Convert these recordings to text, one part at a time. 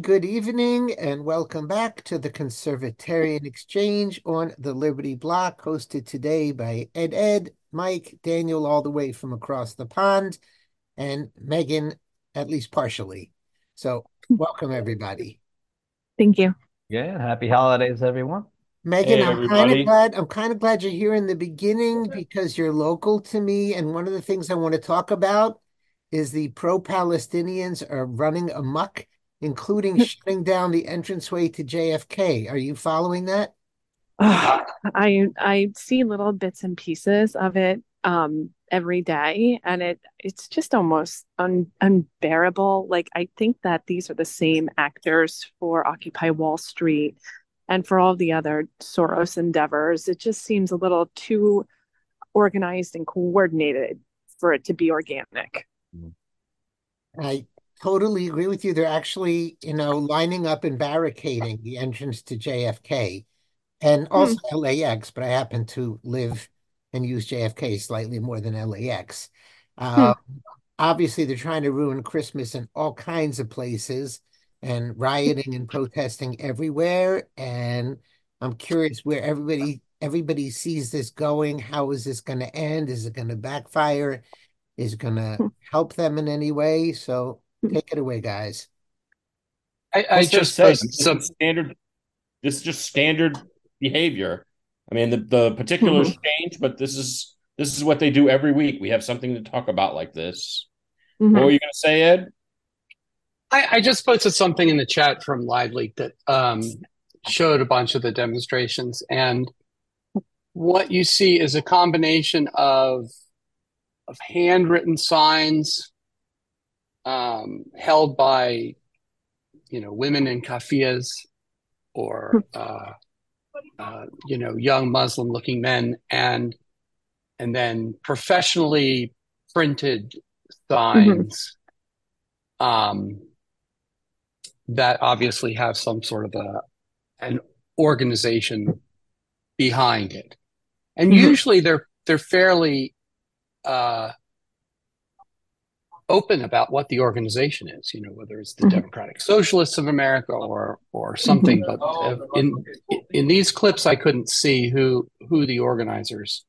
Good evening and welcome back to the Conservatarian Exchange on the Liberty Block, hosted today by Ed Ed, Mike, Daniel, all the way from across the pond, and Megan, at least partially. So, welcome everybody. Thank you. Yeah, happy holidays, everyone. Megan, Hey, I'm kind of glad I'm kind of glad you're here in the beginning because you're local to me, and one of the things I want to talk about is the pro-Palestinians are running amok, including shutting down the entranceway to JFK. Are you following that? Ugh, I I see little bits and pieces of it um every day and it it's just almost un, unbearable. Like I think that these are the same actors for Occupy Wall Street and for all the other Soros endeavors. It just seems a little too organized and coordinated for it to be organic. I totally agree with you. They're actually, you know, lining up and barricading the entrance to JFK and also LAX, but I happen to live and use JFK slightly more than LAX. Hmm. Uh, obviously, they're trying to ruin Christmas in all kinds of places and rioting and protesting everywhere. And I'm curious where everybody everybody sees this going. How is this going to end? Is it going to backfire? Is it going to Hmm. help them in any way? So take it away, guys. I, I What's there to just say? post some standard. This is just standard behavior. I mean, the the particulars Mhm. change, but this is this is what they do every week. We have something to talk about like this. Mhm. What were you going to say, Ed? I, I just posted something in the chat from Live Leak that um, showed a bunch of the demonstrations, and what you see is a combination of of handwritten signs um, held by you know women in kafiyas or uh, uh, you know young Muslim looking men, and and then professionally printed signs um, that obviously have some sort of a an organization behind it, and Mhm. usually they're they're fairly uh, open about what the organization is. You know, whether it's the Mhm. Democratic Socialists of America or or something. But uh, in in these clips, I couldn't see who who the organizers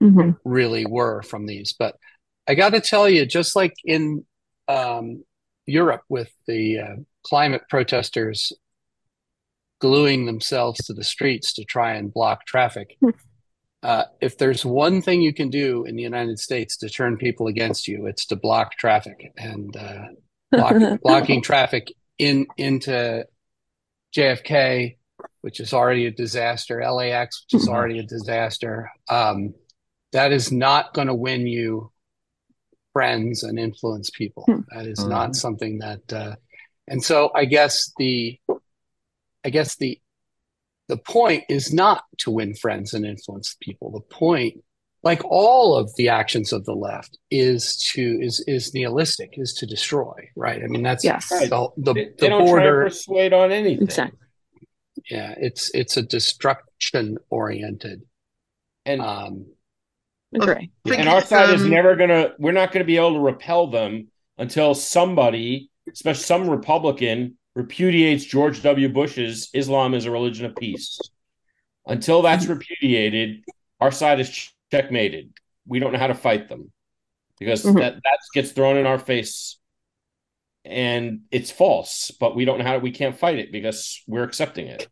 Mhm. really were from these. But I got to tell you, just like in um, Europe with the uh, climate protesters gluing themselves to the streets to try and block traffic, Hmm. Uh, if there's one thing you can do in the United States to turn people against you, it's to block traffic and uh, block, blocking traffic in into JFK, which is already a disaster, LAX, which is Mhm. already a disaster. Um, that is not going to win you friends and influence people. Hmm. That is not something that. Uh, and so I guess the, I guess the, the point is not to win friends and influence people. The point, like all of the actions of the left, is to is is nihilistic, is to destroy. Right? I mean, that's Yes. the the, They, the they don't try to border. persuade on anything. Exactly. Yeah, it's it's a destruction oriented. And Um, Agree. I and our it's, side is um, never gonna. We're not gonna be able to repel them until somebody, especially some Republican, repudiates George W. Bush's Islam is a religion of peace. Until that's repudiated, our side is checkmated. We don't know how to fight them because Mhm. that that gets thrown in our face, and it's false. But we don't know how. to, We can't fight it because we're accepting it.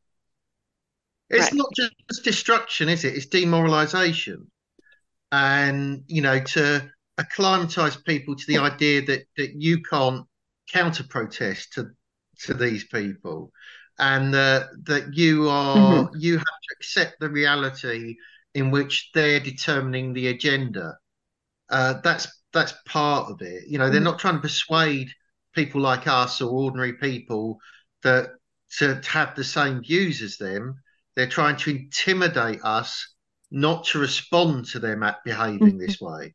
It's Right. not just destruction, is it? It's demoralization. And, you know, to acclimatize people to the idea that that you can't counter protest to to these people and uh, that you are you have to accept the reality in which they're determining the agenda. Uh, that's that's part of it. You know, they're Mhm. not trying to persuade people like us or ordinary people that to have the same views as them. They're trying to intimidate us not to respond to them at behaving this way.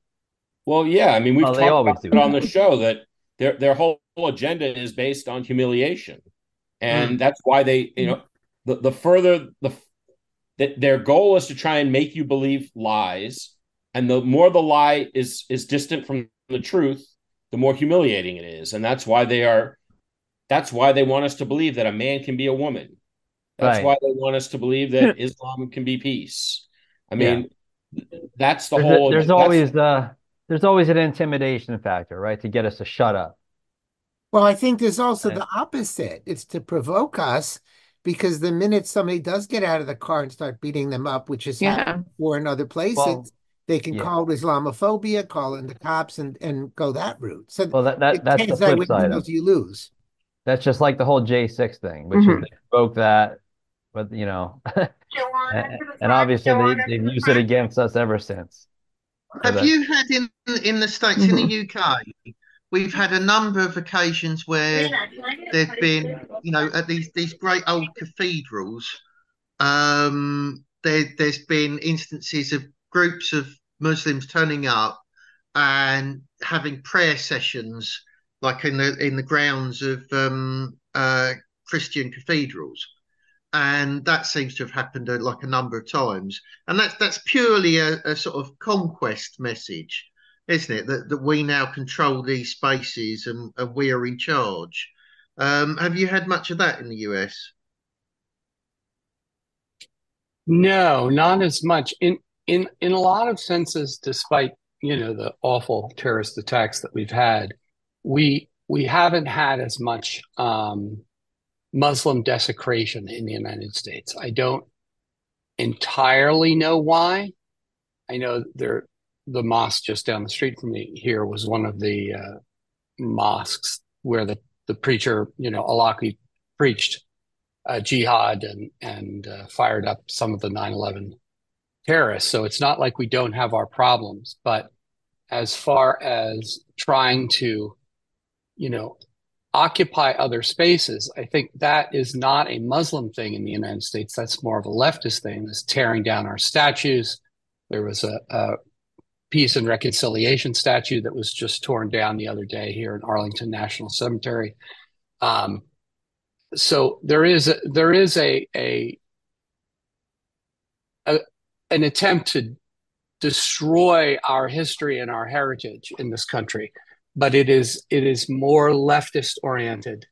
Well, yeah, I mean, we've Well, talked about it on the show that their their whole agenda is based on humiliation, and hmm. that's why they, you know, the the further the that their goal is to try and make you believe lies, and the more the lie is is distant from the truth, the more humiliating it is, and that's why they are That's why they want us to believe that a man can be a woman. That's Right. why they want us to believe that Islam can be peace. I mean, that's the There's, a- whole. there's always the there's always an intimidation factor, right? To get us to shut up. Well, I think there's also the opposite. It's to provoke us because the minute somebody does get out of the car and start beating them up, which is Yeah. happening before in other places, Well, they can yeah. call it Islamophobia, call in the cops, and and go that route. So Well, that, that that's the flip when side you of lose, you lose. That's just like the whole J6 thing, which Mhm. is they provoke that, but you know, and, and obviously they, they've used it against us ever since. So Have that- you had in in the States, in the UK, we've had a number of occasions where there've been, you know, at these these great old cathedrals, um, there there's been instances of groups of Muslims turning up and having prayer sessions, like in the in the grounds of um, uh, Christian cathedrals. And that seems to have happened uh, like a number of times, and that's that's purely a, a sort of conquest message, isn't it? That that we now control these spaces and, and we are in charge. Um, have you had much of that in the US? No, not as much. In in in a lot of senses, despite, you know, the awful terrorist attacks that we've had, we we haven't had as much um, Muslim desecration in the United States. I don't entirely know why. I know there the mosque just down the street from me here was one of the uh, mosques where the the preacher, you know, Awlaki preached uh, jihad and and uh, fired up some of the 9/11 terrorists. So it's not like we don't have our problems, but as far as trying to, you know, occupy other spaces, I think that is not a Muslim thing in the United States. That's more of a leftist thing. This tearing down our statues. There was a, a peace and reconciliation statue that was just torn down the other day here in Arlington National Cemetery. Um, so there is a, there is a, a a an attempt to destroy our history and our heritage in this country, but it is it is more leftist oriented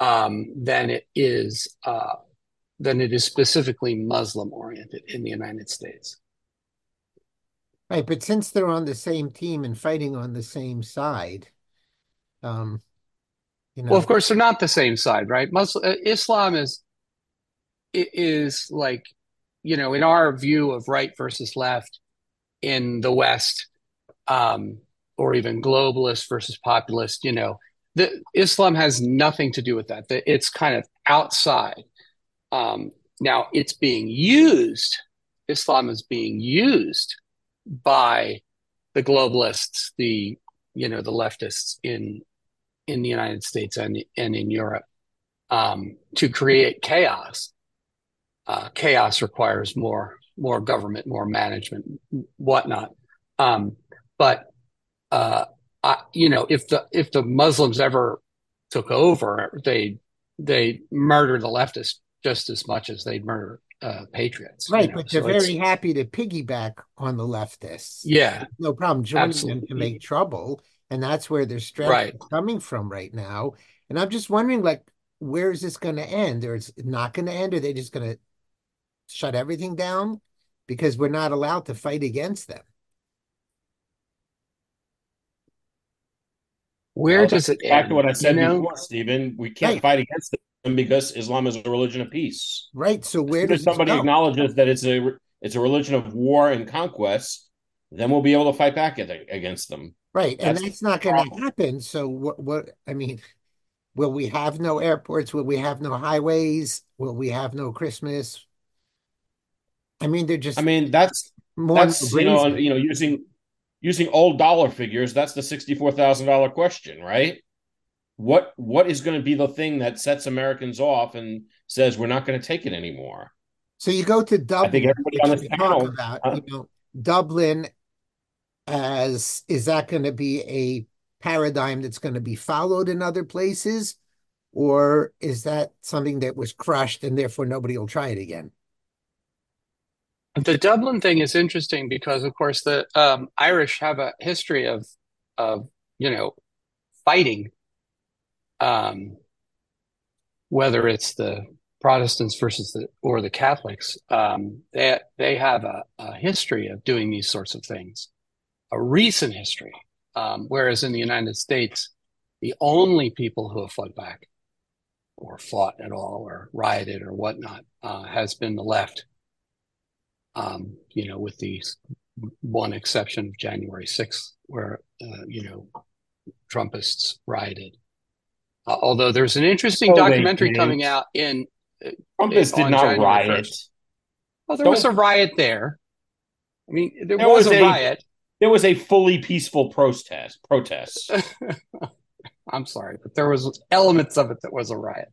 um, than it is uh, than it is specifically Muslim oriented in the United States. Right, but since they're on the same team and fighting on the same side, um, you know, Well, of course, they're not the same side, right? Muslim uh, Islam is is like, you know, in our view of right versus left in the West, um, or even globalist versus populist, you know, the Islam has nothing to do with that. The, it's kind of outside. Um, now it's being used. Islam is being used by the globalists, the you know the leftists in in the United States and and in Europe um, to create chaos. Uh, chaos requires more more government, more management, whatnot. Um, but uh, I, you know, if the if the Muslims ever took over, they they murder the leftists just as much as they'd murder uh, patriots. you right, know. but they're So very happy to piggyback on the leftists. yeah, No problem joining them to make trouble, and that's where their strength Right. is coming from right now. And I'm just wondering, like, where is this going to end? Or it's not going to end? Or are they just going to shut everything down because we're not allowed to fight against them? where Well, does it Back end? to what I said you know? before, Stephen. We can't Right. fight against them because Islam is a religion of peace. Right. So where does somebody acknowledges that it's a it's a religion of war and conquest, then we'll be able to fight back against them. Right, and That's that's not going to happen. So what? What? I mean, will we have no airports? Will we have no highways? Will we have no Christmas? I mean, they're just I mean, that's more that's you know you know using using old dollar figures. That's the sixty four thousand dollar question, right? What what is going to be the thing that sets Americans off and says we're not going to take it anymore? So you go to I think Dublin, everybody on this panel, about, uh, you know, Dublin as is that going to be a paradigm that's going to be followed in other places, or is that something that was crushed and therefore nobody will try it again? The Dublin thing is interesting because, of course, the um, Irish have a history of of you know fighting um, whether it's the Protestants versus the or the Catholics, um, they they have a, a, history of doing these sorts of things, a recent history. Um, whereas in the United States, the only people who have fought back, or fought at all, or rioted or whatnot, uh, has been the left. Um, you know, with the one exception of January sixth, where uh, you know Trumpists rioted. Uh, although there's an interesting oh, documentary coming out in Trumpists did not January riot. 1st. Well, there Don't... was a riot there. I mean, there, there was, was, a riot. There was a fully peaceful protest. Protest. I'm sorry, but there was elements of it that was a riot.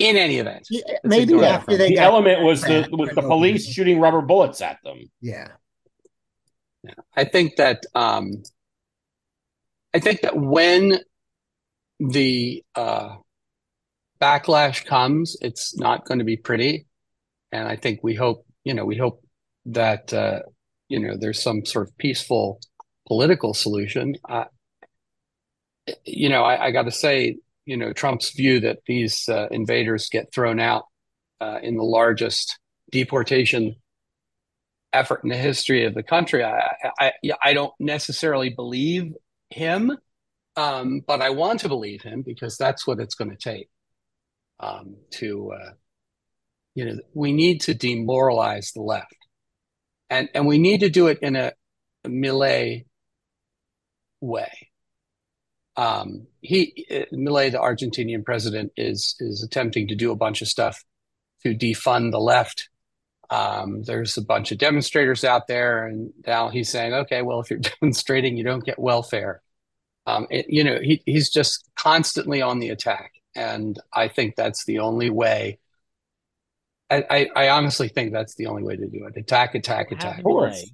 In any event, yeah, maybe after they the element was the was the police shooting rubber bullets at them. Yeah. yeah. I think that um, I think that when the uh, backlash comes, it's not going to be pretty. And I think we hope, you know, we hope that, uh, you know, there's some sort of peaceful political solution. Uh, you know, I, I got to say, you know, Trump's view that these uh, invaders get thrown out uh, in the largest deportation effort in the history of the country. I, I, I don't necessarily believe him, um, but I want to believe him because that's what it's going to take um, to uh, you know we need to demoralize the left. And and we need to do it in a, Milei way. Um, he Milei the Argentinian president is is attempting to do a bunch of stuff to defund the left. Um, there's a bunch of demonstrators out there and now he's saying okay well if you're demonstrating you don't get welfare um, it, you know he, he's just constantly on the attack and I think that's the only way. I, I, I honestly think that's the only way to do it. Attack, attack, attack. Of course.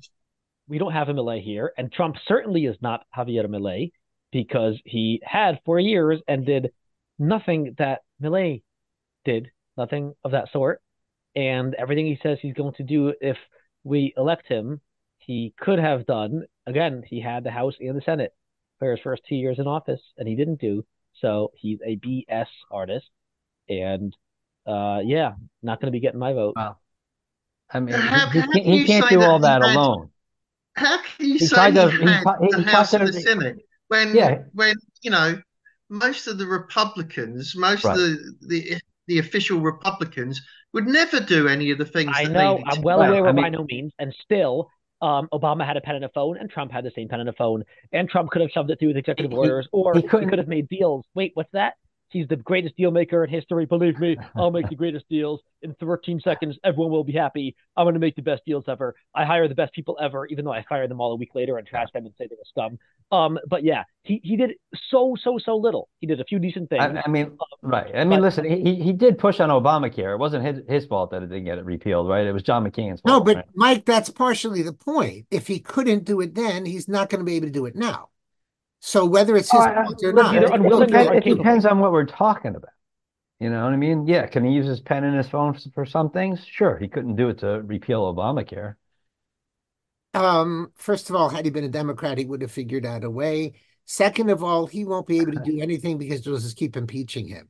We don't have a Milei here, and Trump certainly is not Javier Milei because he had four years and did nothing that Milei did, nothing of that sort. And everything he says he's going to do if we elect him, he could have done. Again, he had the House and the Senate for his first two years in office, and he didn't do. So he's a BS artist, and uh, yeah, not going to be getting my vote. Wow. I mean, how, he, how he, he can't do all that, that alone. How can you he say to, he had he, the House and the Senate when yeah. when you know most of the Republicans, most right. of the, the the official Republicans would never do any of the things. I know. I'm well aware I mean, by no means, and still, um, Obama had a pen and a phone, and Trump had the same pen and a phone, and Trump could have shoved it through with executive orders, or he, he could have made deals. Wait, what's that? He's the greatest deal maker in history. Believe me, I'll make the greatest deals in 13 seconds. Everyone will be happy. I'm going to make the best deals ever. I hire the best people ever, even though I fire them all a week later and trash them and say they were scum. Um, but yeah, he, he did so so so little. He did a few decent things. I, I mean, um, right? I mean, but, listen, he he did push on Obamacare. It wasn't his his fault that it didn't get it repealed, right? It was John McCain's fault. No, but right? Mike, that's partially the point. If he couldn't do it then, he's not going to be able to do it now. So whether it's his fault or not, it, it, it depends on what we're talking about. You know what I mean? Yeah. Can he use his pen and his phone for some things? Sure. He couldn't do it to repeal Obamacare. Um, first of all, had he been a Democrat, he would have figured out a way. Second of all, he won't be able to do anything because they'll just keep impeaching him.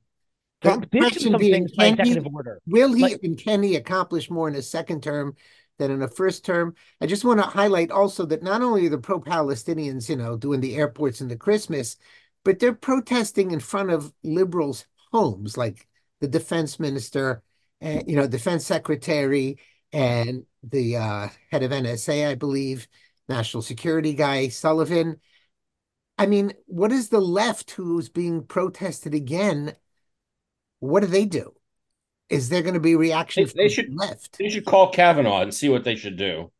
The question being, can he, order. will he like, and can he accomplish more in a second term than in a first term? I just want to highlight also that not only are the pro-Palestinians, you know, doing the airports and the Christmas, but they're protesting in front of liberals' homes, like the defense minister, and you know, defense secretary, and the uh, head of NSA, I believe, national security guy Sullivan. I mean, what is the left who's being protested again? What do they do? Is there going to be reaction they, they should, left? They should call Kavanaugh and see what they should do.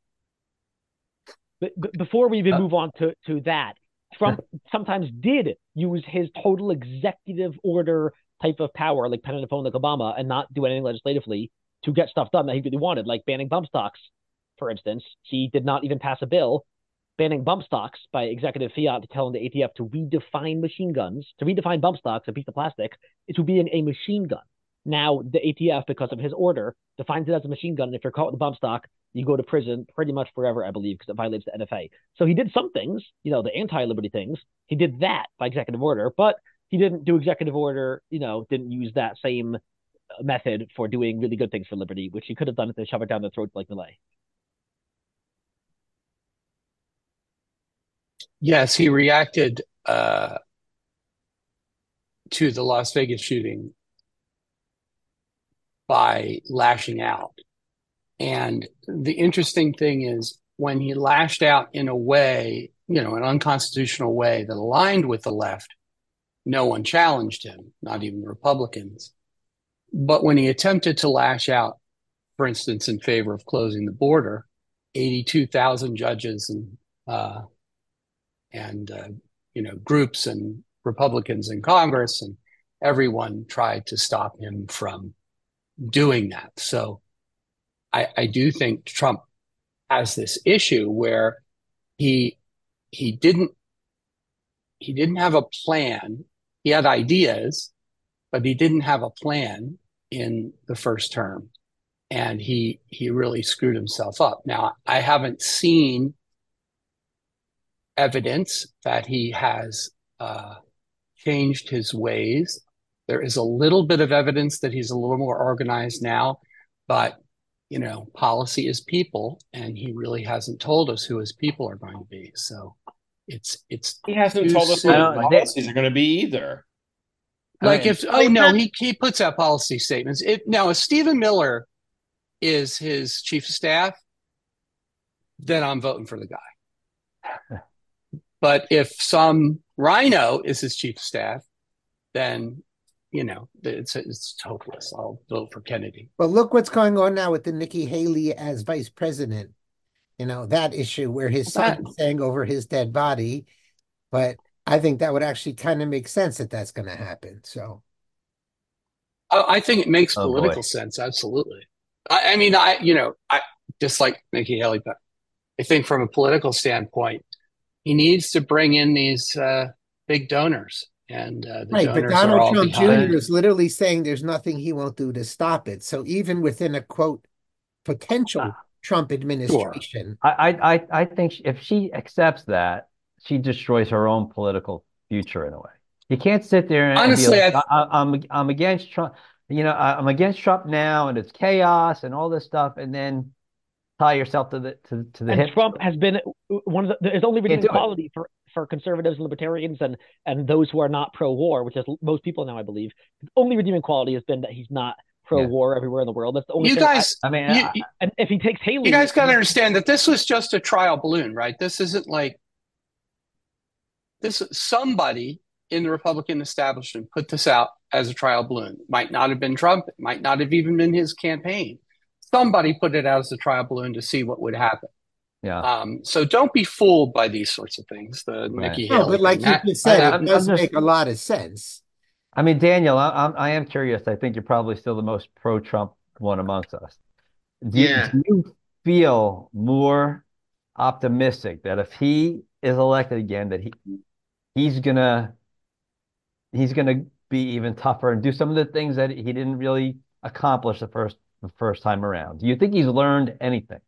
But, but before we even uh, move on to, to that, Trump sometimes did use his total executive order type of power, like pen and phone, like Obama, and not do anything legislatively to get stuff done that he really wanted, like banning bump stocks, for instance. He did not even pass a bill banning bump stocks by executive fiat to telling the ATF to redefine machine guns, to redefine bump stocks, a piece of plastic, to being a machine gun. Now, the ATF, because of his order, defines it as a machine gun. And if you're caught with a bump stock, you go to prison pretty much forever, I believe, because it violates the NFA. So he did some things, you know, the anti liberty things. He did that by executive order, but he didn't do executive order, you know, didn't use that same method for doing really good things for liberty, which he could have done if they shove it down their throat like Milei. Yes, he reacted uh, to the Las Vegas shooting by lashing out. And the interesting thing is when he lashed out in a way, you know, an unconstitutional way that aligned with the left, no one challenged him, not even Republicans. But when he attempted to lash out, for instance, in favor of closing the border, 82,000 judges and uh, and uh, you know groups and Republicans in Congress and everyone tried to stop him from doing that. So I, I do think Trump has this issue where he he didn't he didn't have a plan. He had ideas, but he didn't have a plan in the first term. And he he really screwed himself up. Now I haven't seen evidence that he has uh, changed his ways. There is a little bit of evidence that he's a little more organized now, but you know, policy is people, and he really hasn't told us who his people are going to be. So it's it's he hasn't told us what policies are going to be either. Like if oh no, he he puts out policy statements. If now if Stephen Miller is his chief of staff, then I'm voting for the guy. But if some RINO is his chief of staff, then you know it's it's hopeless. I'll vote for Kennedy. But look what's going on now with the Nikki Haley as vice president. You know that issue where his son is saying over his dead body, but I think that would actually kind of make sense that that's going to happen. So, I think it makes oh, political boy. sense. Absolutely. I, I, mean, I you know, I just like Nikki Haley, but I think from a political standpoint, he needs to bring in these uh, big donors. And uh, right, but Donald Trump Jr. is literally saying there's nothing he won't do to stop it. So even within a quote potential uh, Trump administration, sure. I, I I think if she accepts that, she destroys her own political future in a way. You can't sit there and honestly, like, I, I, I'm I'm against Trump. You know, I'm against Trump now, and it's chaos and all this stuff, and then tie yourself to the to, to the and hip. Trump has been one of the there's only been equality for for conservatives and libertarians and and those who are not pro-war, which is most people now I believe. The only redeeming quality has been that he's not pro-war yeah. everywhere in the world. That's the only. You guys, I, I mean, you, I, and if he takes Haley, you guys got to understand that this was just a trial balloon, right? This isn't like this. Somebody in the Republican establishment put this out as a trial balloon. It might not have been Trump. It might not have even been his campaign somebody put it out as a trial balloon to see what would happen. Yeah. Um, so don't be fooled by these sorts of things. The right. Nikki Haley. No, but like you just said, it does just, make a lot of sense. I mean, Daniel, I, I'm, I am curious. I think you're probably still the most pro-Trump one amongst us. Do, yeah. you, do you feel more optimistic that if he is elected again, that he he's gonna he's gonna be even tougher and do some of the things that he didn't really accomplish the first the first time around. Do you think he's learned anything?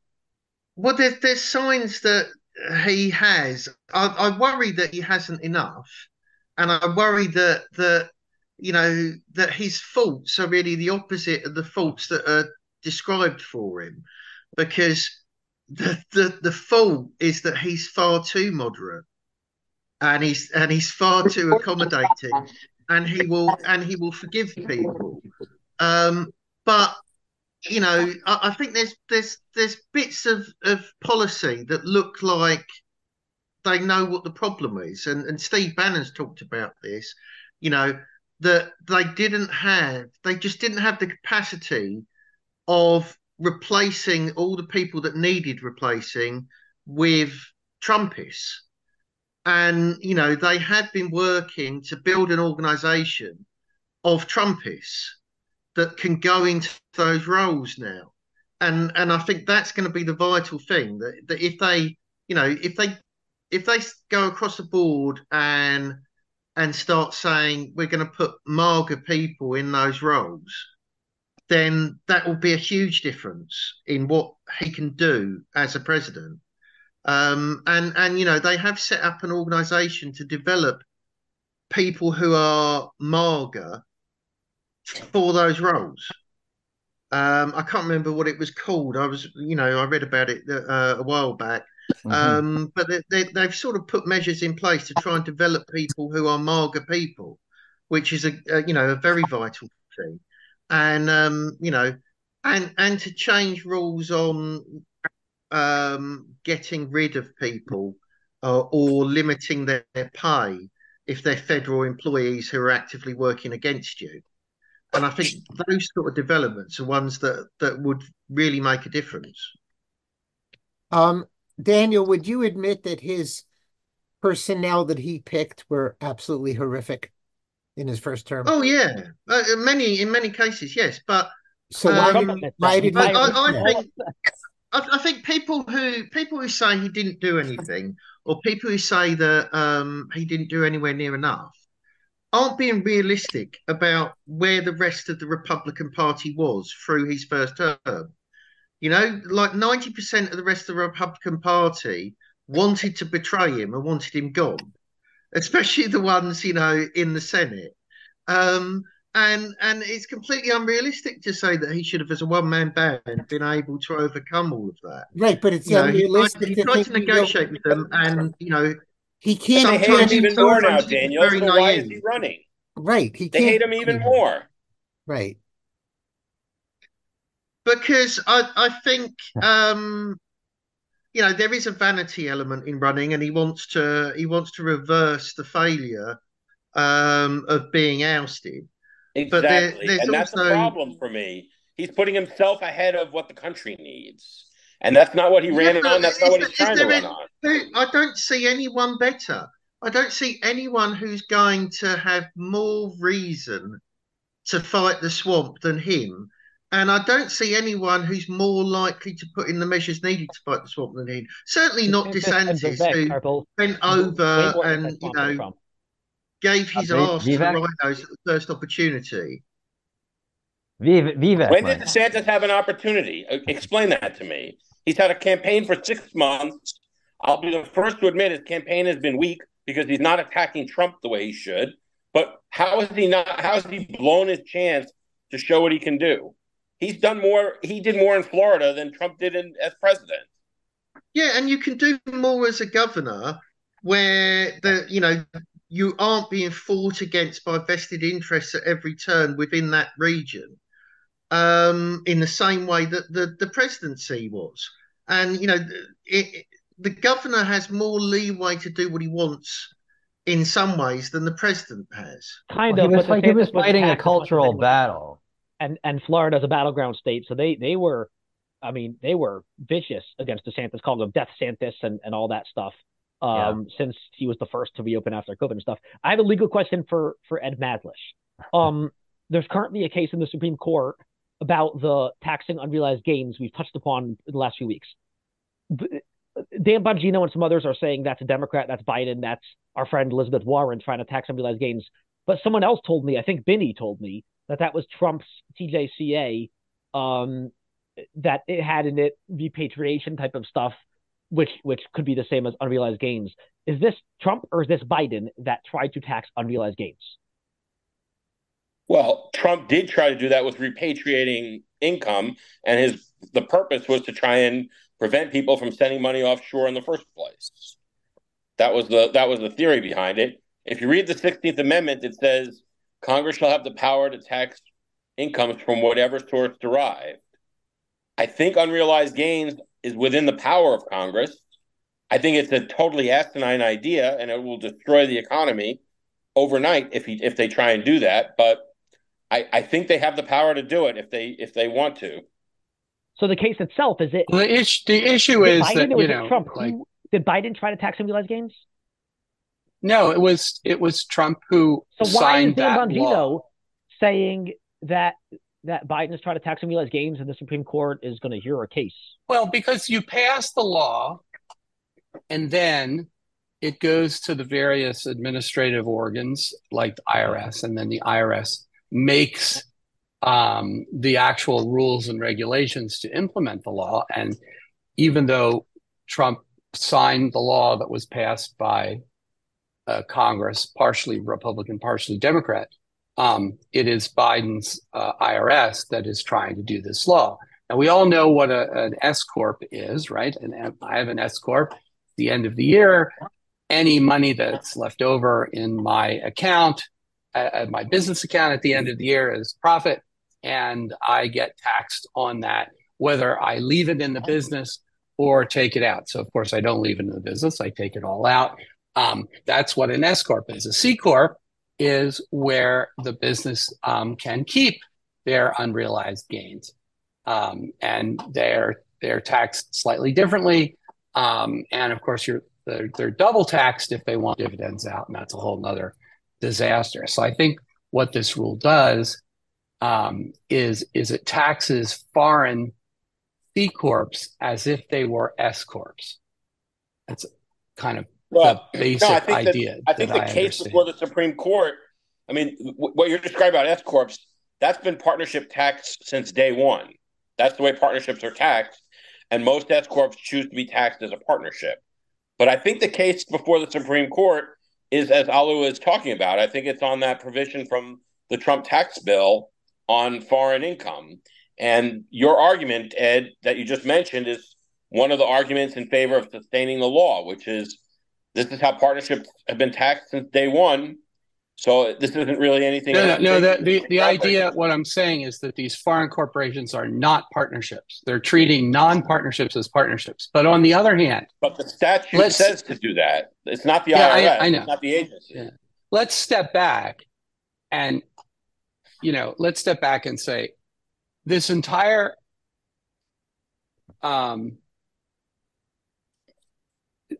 Well, there's there's signs that he has. I, I worry that he hasn't enough, and I worry that that you know that his faults are really the opposite of the faults that are described for him, because the the the fault is that he's far too moderate, and he's and he's far too accommodating, and he will and he will forgive people. Um, but you know, I, I, think there's there's there's bits of, of policy that look like they know what the problem is, and and Steve Bannon's talked about this. You know that they didn't have, they just didn't have the capacity of replacing all the people that needed replacing with Trumpists. And, you know, they had been working to build an organization of Trumpists that can go into those roles now. And and I think that's going to be the vital thing that, that if they, you know, if they if they go across the board and and start saying we're going to put MAGA people in those roles, then that will be a huge difference in what he can do as a president. Um, and and you know they have set up an organisation to develop people who are MAGA for those roles. Um, I can't remember what it was called. I was, you know, I read about it uh, a while back. Mm-hmm. Um, but they, they, have sort of put measures in place to try and develop people who are MAGA people, which is a, a you know a very vital thing, and um, you know, and and to change rules on um, getting rid of people uh, or limiting their, their pay if they're federal employees who are actively working against you. And I think those sort of developments are ones that that would really make a difference. Um, Daniel, would you admit that his personnel that he picked were absolutely horrific in his first term? Oh yeah, uh, many in many cases, yes. But so um, why, why did I, I, I think I, I, think people who people who say he didn't do anything, or people who say that um, he didn't do anywhere near enough, aren't being realistic about where the rest of the Republican Party was through his first term. You know, like ninety percent of the rest of the Republican Party wanted to betray him and wanted him gone, especially the ones you know in the Senate. Um, and and it's completely unrealistic to say that he should have, as a one man band, been able to overcome all of that. Right, but it's you unrealistic. Know, he tried, he tried to negotiate with them, and you know he can't. They hate him even more now, Daniel. So why is he running? Right, he they hate him even more. Right, because I I think um you know there is a vanity element in running, and he wants to he wants to reverse the failure um of being ousted Exactly. There, and that's also... a problem for me. He's putting himself ahead of what the country needs. And that's not what he ran yeah, on. That's not what he's trying to run on. I don't see anyone better. I don't see anyone who's going to have more reason to fight the swamp than him. And I don't see anyone who's more likely to put in the measures needed to fight the swamp than him. Certainly not DeSantis, who went over and, you know, gave his ass to the RINOs at the first opportunity. Vivek, when did DeSantis have an opportunity? Uh, explain that to me. He's had a campaign for six months. I'll be the first to admit his campaign has been weak because he's not attacking Trump the way he should. But how has he not? How has he blown his chance to show what he can do? He's done more. He did more in Florida than Trump did in, as president. Yeah, and you can do more as a governor where the you know you aren't being fought against by vested interests at every turn within that region um, in the same way that the, the presidency was. And, you know, it, the governor has more leeway to do what he wants in some ways than the president has. Kind well, of. He was, like, he was fighting a cultural battle. And, and Florida's a battleground state. So they, they were, I mean, they were vicious against DeSantis, calling him Death Santis and, and all that stuff um, yeah. since he was the first to reopen after COVID and stuff. I have a legal question for for Ed Madlish. Um, there's currently a case in the Supreme Court about the taxing unrealized gains we've touched upon in the last few weeks. Dan Bongino and some others are saying that's a Democrat, that's Biden, that's our friend Elizabeth Warren trying to tax unrealized gains. But someone else told me, I think Binney told me, that that was Trump's TJCA, um, that it had in it repatriation type of stuff which which could be the same as unrealized gains. Is this Trump or is this Biden that tried to tax unrealized gains? Well, Trump did try to do that with repatriating income, and his the purpose was to try and prevent people from sending money offshore in the first place. That was the that was the theory behind it. If you read the 16th Amendment, it says Congress shall have the power to tax incomes from whatever source derived. I think unrealized gains is within the power of Congress. I think it's a totally asinine idea, and it will destroy the economy overnight if he, if they try and do that. But I, I think they have the power to do it if they if they want to. So the case itself is it? Well, the, issue, the issue is Biden that you know, Trump. Like, who, did Biden try to tax unrealized gains? No, it was it was Trump who so signed why is Dan Bongino law. saying that that Biden is trying to tax unrealized gains and the Supreme Court is going to hear a case? Well, because you pass the law and then it goes to the various administrative organs like the IRS, and then the IRS makes um, the actual rules and regulations to implement the law. And even though Trump signed the law that was passed by uh, Congress, partially Republican, partially Democrat. Um, it is Biden's uh, IRS that is trying to do this law. Now we all know what a, an S corp is, right? And I have an S corp. The end of the year, any money that's left over in my account, uh, my business account at the end of the year is profit, and I get taxed on that, whether I leave it in the business or take it out. So of course I don't leave it in the business; I take it all out. Um, that's what an S corp is. A C corp is where the business um, can keep their unrealized gains, um, and they're they're taxed slightly differently. Um, and of course, you're they're, they're, double taxed if they want dividends out, and that's a whole other disaster. So I think what this rule does um, is is it taxes foreign C corps as if they were S corps. That's kind of well, the basic no, I think idea. That, I think the I case understand. before the Supreme Court. I mean, w- what you're describing about S corps, that's been partnership tax since day one. That's the way partnerships are taxed, and most S corps choose to be taxed as a partnership. But I think the case before the Supreme Court is, as Alu is talking about, I think it's on that provision from the Trump tax bill on foreign income. And your argument, Ed, that you just mentioned, is one of the arguments in favor of sustaining the law, which is this is how partnerships have been taxed since day one. So this isn't really anything. No, no, no the, the, the idea, what I'm saying is that these foreign corporations are not partnerships. They're treating non-partnerships as partnerships. But on the other hand, but the statute says to do that. It's not the yeah, IRS. I, I know. It's not the agency. Yeah. Let's step back, and you know, let's step back and say, this entire um,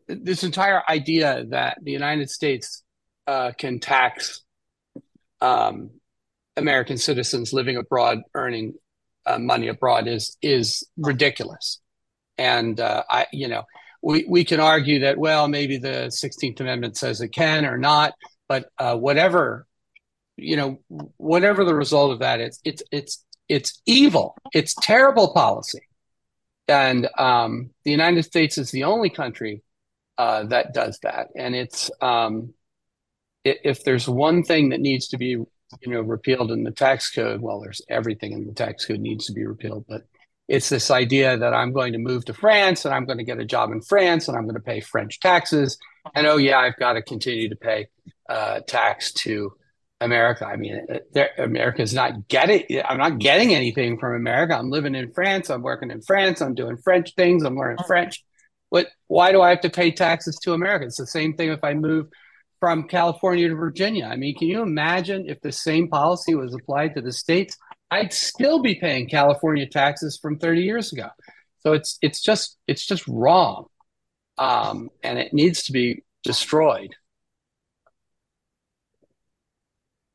this entire idea that the United States uh, can tax um, American citizens living abroad earning uh, money abroad is is ridiculous, and uh, I you know we we can argue that well maybe the Sixteenth Amendment says it can or not, but uh, whatever you know whatever the result of that is, it's it's it's evil. It's terrible policy, and um, the United States is the only country uh, that does that. And it's um, if there's one thing that needs to be you know repealed in the tax code, well, there's everything in the tax code needs to be repealed, but it's this idea that I'm going to move to France and I'm going to get a job in France and I'm going to pay French taxes. And oh yeah, I've got to continue to pay uh, tax to America. I mean, America's not getting. I'm not getting anything from America. I'm living in France. I'm working in France. I'm doing French things. I'm learning French. What? Why do I have to pay taxes to America? It's the same thing if I move from California to Virginia. I mean, can you imagine if the same policy was applied to the states? I'd still be paying California taxes from 30 years ago. So it's it's just it's just wrong, um, and it needs to be destroyed.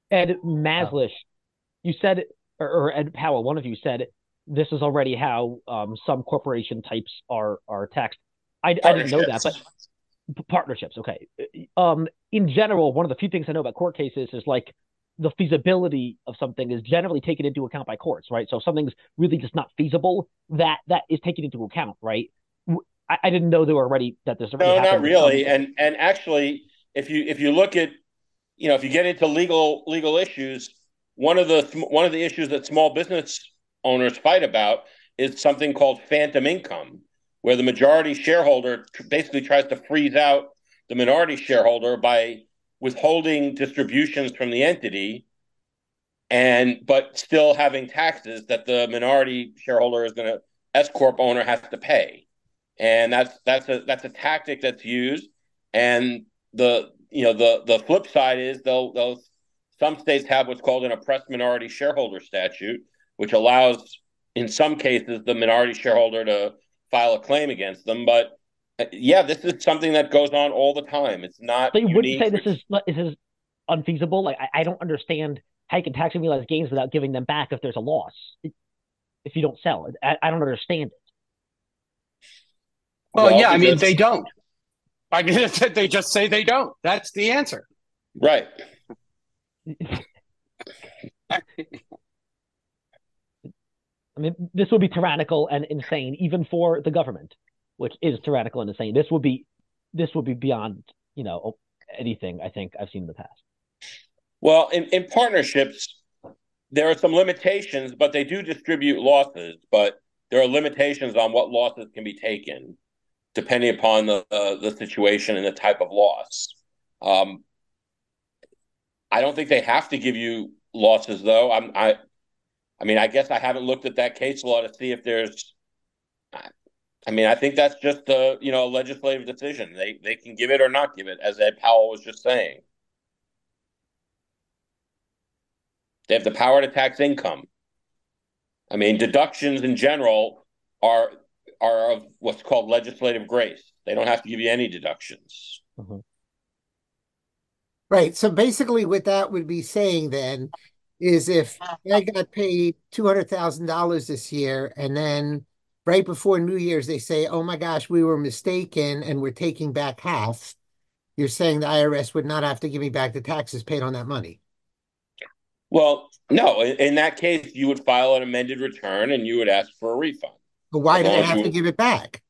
Ed Maslish, you said, or, or Ed Powell, one of you said this is already how um, some corporation types are are taxed. I, I didn't know that, but partnerships. Okay. Um, in general, one of the few things I know about court cases is like the feasibility of something is generally taken into account by courts, right? So if something's really just not feasible, that that is taken into account, right? I, I didn't know there were already that there's no, not really. And and actually, if you if you look at, you know, if you get into legal legal issues, one of the one of the issues that small business owners fight about is something called phantom income where the majority shareholder basically tries to freeze out the minority shareholder by withholding distributions from the entity and but still having taxes that the minority shareholder is going to S corp owner has to pay. And that's that's a that's a tactic that's used and the you know the the flip side is they'll they'll some states have what's called an oppressed minority shareholder statute which allows in some cases the minority shareholder to file a claim against them. But uh, yeah, this is something that goes on all the time. It's not. But you wouldn't say this is this is unfeasible. Like I, I don't understand how you can tax unrealized gains without giving them back if there's a loss. If you don't sell it, I, I don't understand it. Well, well yeah, I mean they don't. I mean, they just say they don't. That's the answer. Right. I mean, this would be tyrannical and insane, even for the government, which is tyrannical and insane. This would be, this would be beyond, you know, anything I think I've seen in the past. Well, in, in partnerships, there are some limitations, but they do distribute losses. But there are limitations on what losses can be taken, depending upon the uh, the situation and the type of loss. Um, I don't think they have to give you losses, though. I'm, I, I mean, I guess I haven't looked at that case law to see if there's. I mean, I think that's just a you know a legislative decision. They they can give it or not give it, as Ed Powell was just saying. They have the power to tax income. I mean, deductions in general are are of what's called legislative grace. They don't have to give you any deductions. Mm-hmm. Right. So basically, what that would be saying then is if uh-huh. I got paid two hundred thousand dollars this year, and then right before New Year's they say, "Oh my gosh, we were mistaken, and we're taking back half," you're saying the IRS would not have to give me back the taxes paid on that money. Well, no. In that case, you would file an amended return and you would ask for a refund. But why do I have to give it back?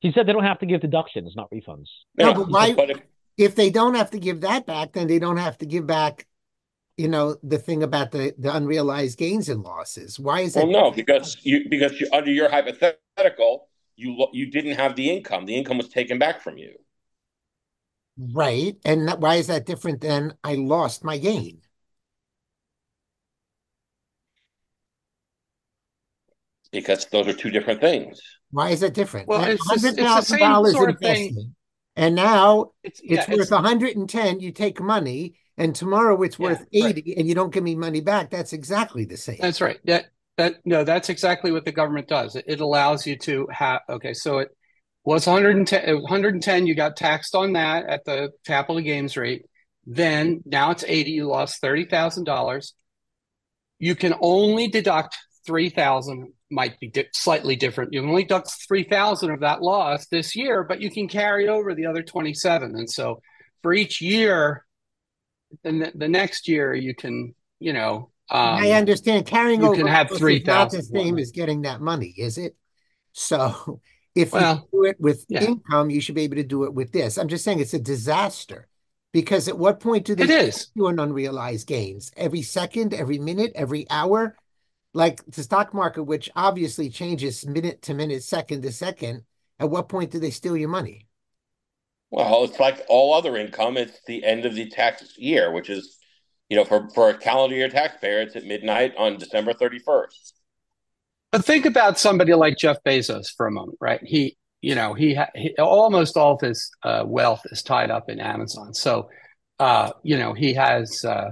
He said they don't have to give deductions, not refunds. No, but why? But if, if they don't have to give that back, then they don't have to give back you know the thing about the the unrealized gains and losses why is that well no because you because you, under your hypothetical you you didn't have the income the income was taken back from you right and that, why is that different than i lost my gain because those are two different things. Why is it different? Well, it's, it's the same sort of thing. And now it's, yeah, it's worth it's, 110. You take money, and tomorrow it's worth 80, right. and you don't give me money back. That's exactly the same. That's right. That that no, that's exactly what the government does. It, it allows you to have. Okay, so it was 110. 110. You got taxed on that at the capital gains rate. Then now it's 80. You lost thirty thousand dollars. You can only deduct three thousand might be di- slightly different. You only deduct three thousand of that loss this year, but you can carry over the other twenty seven. And so, for each year, the the next year you can, you know, um, I understand carrying you over. can have three thousand. The same as getting that money, is it? So, if well, you do it with yeah. income, you should be able to do it with this. I'm just saying it's a disaster. Because at what point do they do an unrealized gains? Every second, every minute, every hour? like the stock market, which obviously changes minute to minute, second to second, at what point do they steal your money? Well, it's like all other income. It's the end of the tax year, which is, you know, for, for a calendar year taxpayer, it's at midnight on December 31st. But think about somebody like Jeff Bezos for a moment, right? He, you know, he, he almost all of his uh, wealth is tied up in Amazon. So, uh, you know, he has, uh,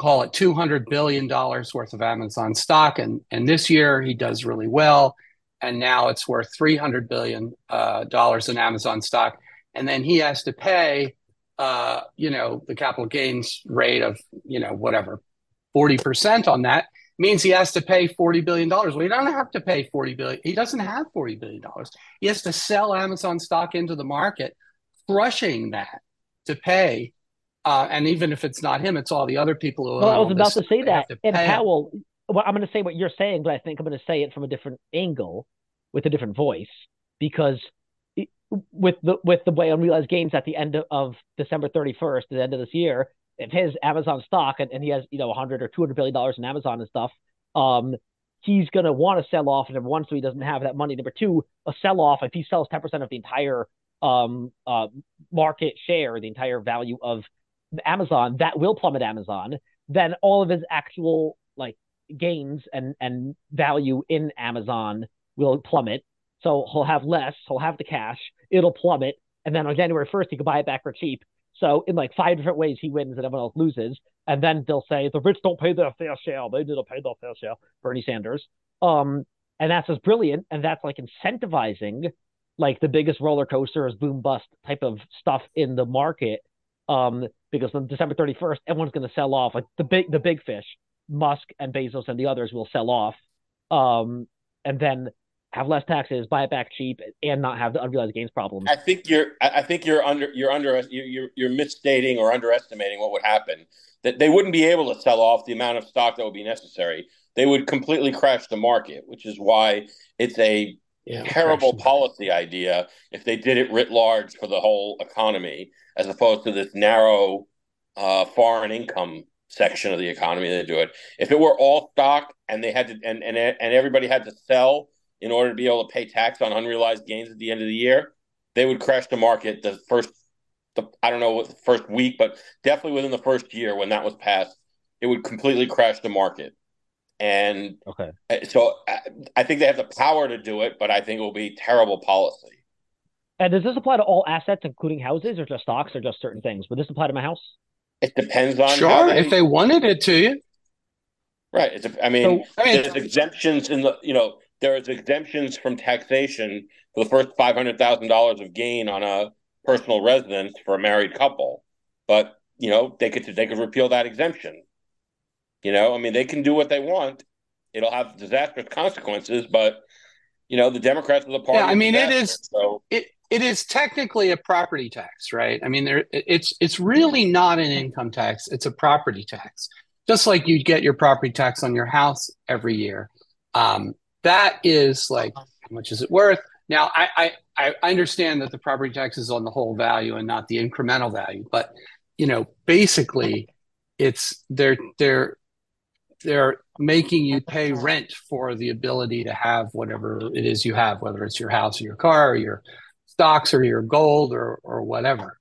call it $200 billion worth of Amazon stock. And, and this year he does really well. And now it's worth $300 billion uh, in Amazon stock. And then he has to pay, uh, you know, the capital gains rate of, you know, whatever, 40% on that means he has to pay $40 billion. Well, he doesn't have to pay 40 billion. He doesn't have $40 billion. He has to sell Amazon stock into the market, crushing that to pay uh, and even if it's not him, it's all the other people who. Well, I was about to say that. To and Powell, well, I'm going to say what you're saying, but I think I'm going to say it from a different angle, with a different voice, because with the with the way unrealized gains at the end of December 31st, the end of this year, if his Amazon stock and, and he has you know 100 or 200 billion dollars in Amazon and stuff, um, he's to want to sell off. Number one, so he doesn't have that money. Number two, a sell off if he sells 10% of the entire um uh market share, the entire value of Amazon, that will plummet Amazon, then all of his actual like gains and and value in Amazon will plummet. So he'll have less, he'll have the cash, it'll plummet, and then on January 1st he can buy it back for cheap. So in like five different ways he wins and everyone else loses. And then they'll say the rich don't pay their fair share. They didn't pay their fair share. Bernie Sanders. Um, and that's just brilliant. And that's like incentivizing like the biggest roller coaster is boom bust type of stuff in the market um, because on December 31st, everyone's going to sell off. Like the big, the big fish, Musk and Bezos and the others will sell off, um, and then have less taxes, buy it back cheap, and not have the unrealized gains problem. I think you're, I think you're under, you're under, you're, you're misstating or underestimating what would happen. That they wouldn't be able to sell off the amount of stock that would be necessary. They would completely crash the market, which is why it's a Yeah, terrible policy idea if they did it writ large for the whole economy, as opposed to this narrow uh, foreign income section of the economy They do it. If it were all stock and they had to and and and everybody had to sell in order to be able to pay tax on unrealized gains at the end of the year, they would crash the market the first the I don't know what the first week, but definitely within the first year when that was passed, it would completely crash the market. And Okay. so I, I think they have the power to do it, but I think it will be terrible policy. And does this apply to all assets, including houses, or just stocks, or just certain things? Would this apply to my house? It depends on Sure, they, if they wanted it to you. right. It's a, I mean, So, I mean- there's exemptions in the you know there is exemptions from taxation for the first five hundred thousand dollars of gain on a personal residence for a married couple, but you know they could they could repeal that exemption. You know, I mean, they can do what they want. It'll have disastrous consequences, but you know, the Democrats are the party. Yeah, I mean, it is- So It it is technically a property tax, right? I mean, there it's it's really not an income tax; it's a property tax. Just like you get your property tax on your house every year. Um, that is like uh-huh. how much is it worth? Now, I, I I understand that the property tax is on the whole value and not the incremental value, but you know, basically, it's they're they're they're making you pay rent for the ability to have whatever it is you have, whether it's your house or your car or your stocks or your gold or or whatever.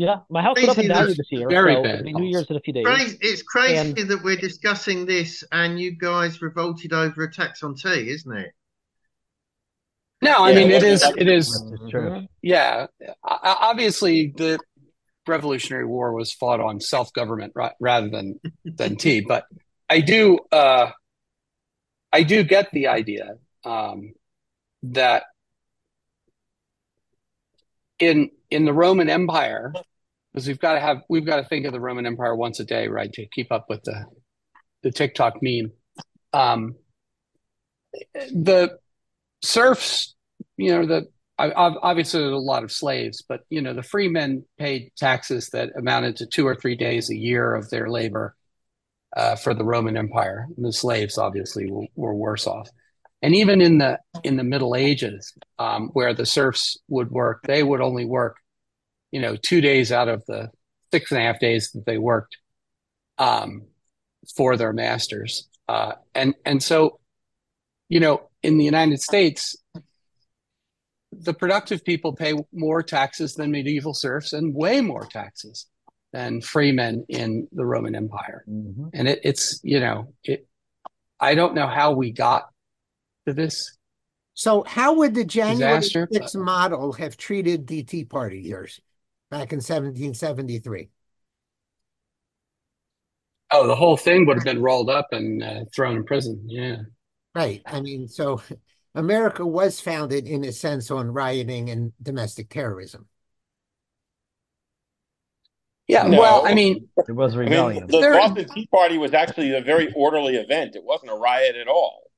Yeah, my house went up in Crazy, value this year. very so, bad New. Year's in a few days. Crazy, it's crazy And- that we're discussing this and you guys revolted over a tax on tea, isn't it? No, I Yeah, mean it it is wasn't- it is true. yeah. Obviously, the Revolutionary War was fought on self government ra- rather than than tea. But I do uh, I do get the idea um, that in in the Roman Empire, because we've got to have we've got to think of the Roman Empire once a day, right, to keep up with the the TikTok meme. Um, the serfs, you know, the obviously there's a lot of slaves, but you know, the free men paid taxes that amounted to two or three days a year of their labor uh, for the Roman Empire. And the slaves obviously were, were worse off. And even in the in the Middle Ages, um, where the serfs would work, they would only work, you know, two days out of the six and a half days that they worked um, for their masters. Uh, and and so, you know, in the United States, the productive people pay more taxes than medieval serfs and way more taxes than freemen in the Roman Empire. Mhm. And it, it's, you know, it, I don't know how we got to this. So how would the January Disaster, 6th model have treated the Tea Party years back in 1773? Oh, the whole thing would have been rolled up and uh, thrown in prison. Yeah. Right. I mean, so America was founded in a sense on rioting and domestic terrorism. Yeah. No. Well, I mean, It was I rebellion. mean, the Boston Tea Party was actually a very orderly event. It wasn't a riot at all.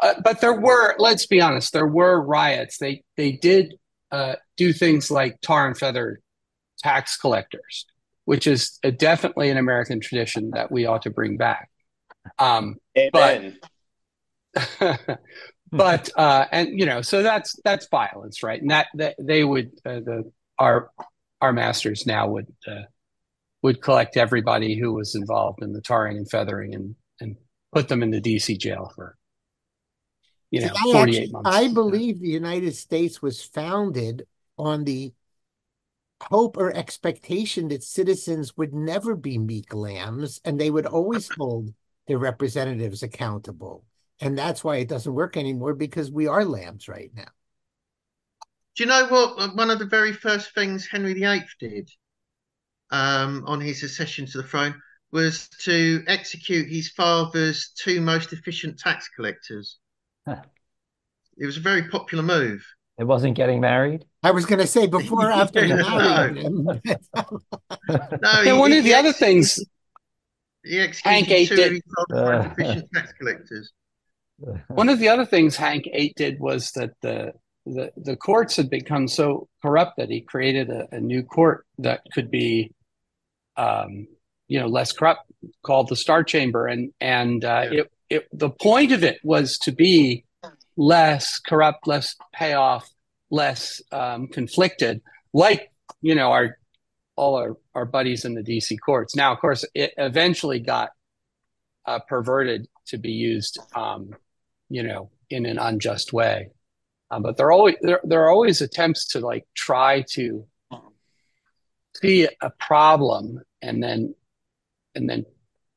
Uh, but there were, let's be honest, there were riots. They they did uh, do things like tar and feather tax collectors, which is a, definitely an American tradition that we ought to bring back. Um, Amen. but uh, and you know, so that's that's violence, right? And that, that they would uh, the our our masters now would uh, would collect everybody who was involved in the tarring and feathering and and put them in the DC jail for you know I 48 actually- months. I believe the United States was founded on the hope or expectation that citizens would never be meek lambs and they would always hold their representatives accountable. And that's why it doesn't work anymore because we are lambs right now. Do you know what? One of the very first things Henry VIII did um, on his accession to the throne was to execute his father's two most efficient tax collectors. Huh. It was a very popular move. It wasn't getting married. I was going to say before or after you No. married him. No, Yeah, one he- of the he other ex- things he Hank executed ate two it. of his father's most Uh. efficient tax collectors. One of the other things Hank Eight did was that the the, the courts had become so corrupt that he created a, a new court that could be, um, you know, less corrupt, called the Star Chamber, and and uh, Yeah. it it, the point of it was to be less corrupt, less payoff, less um, conflicted, like you know our all our, our buddies in the DC courts. Now, of course, it eventually got uh, perverted to be used, um, you know, in an unjust way. Um, but there are always there, there are always attempts to like try to see a problem and then and then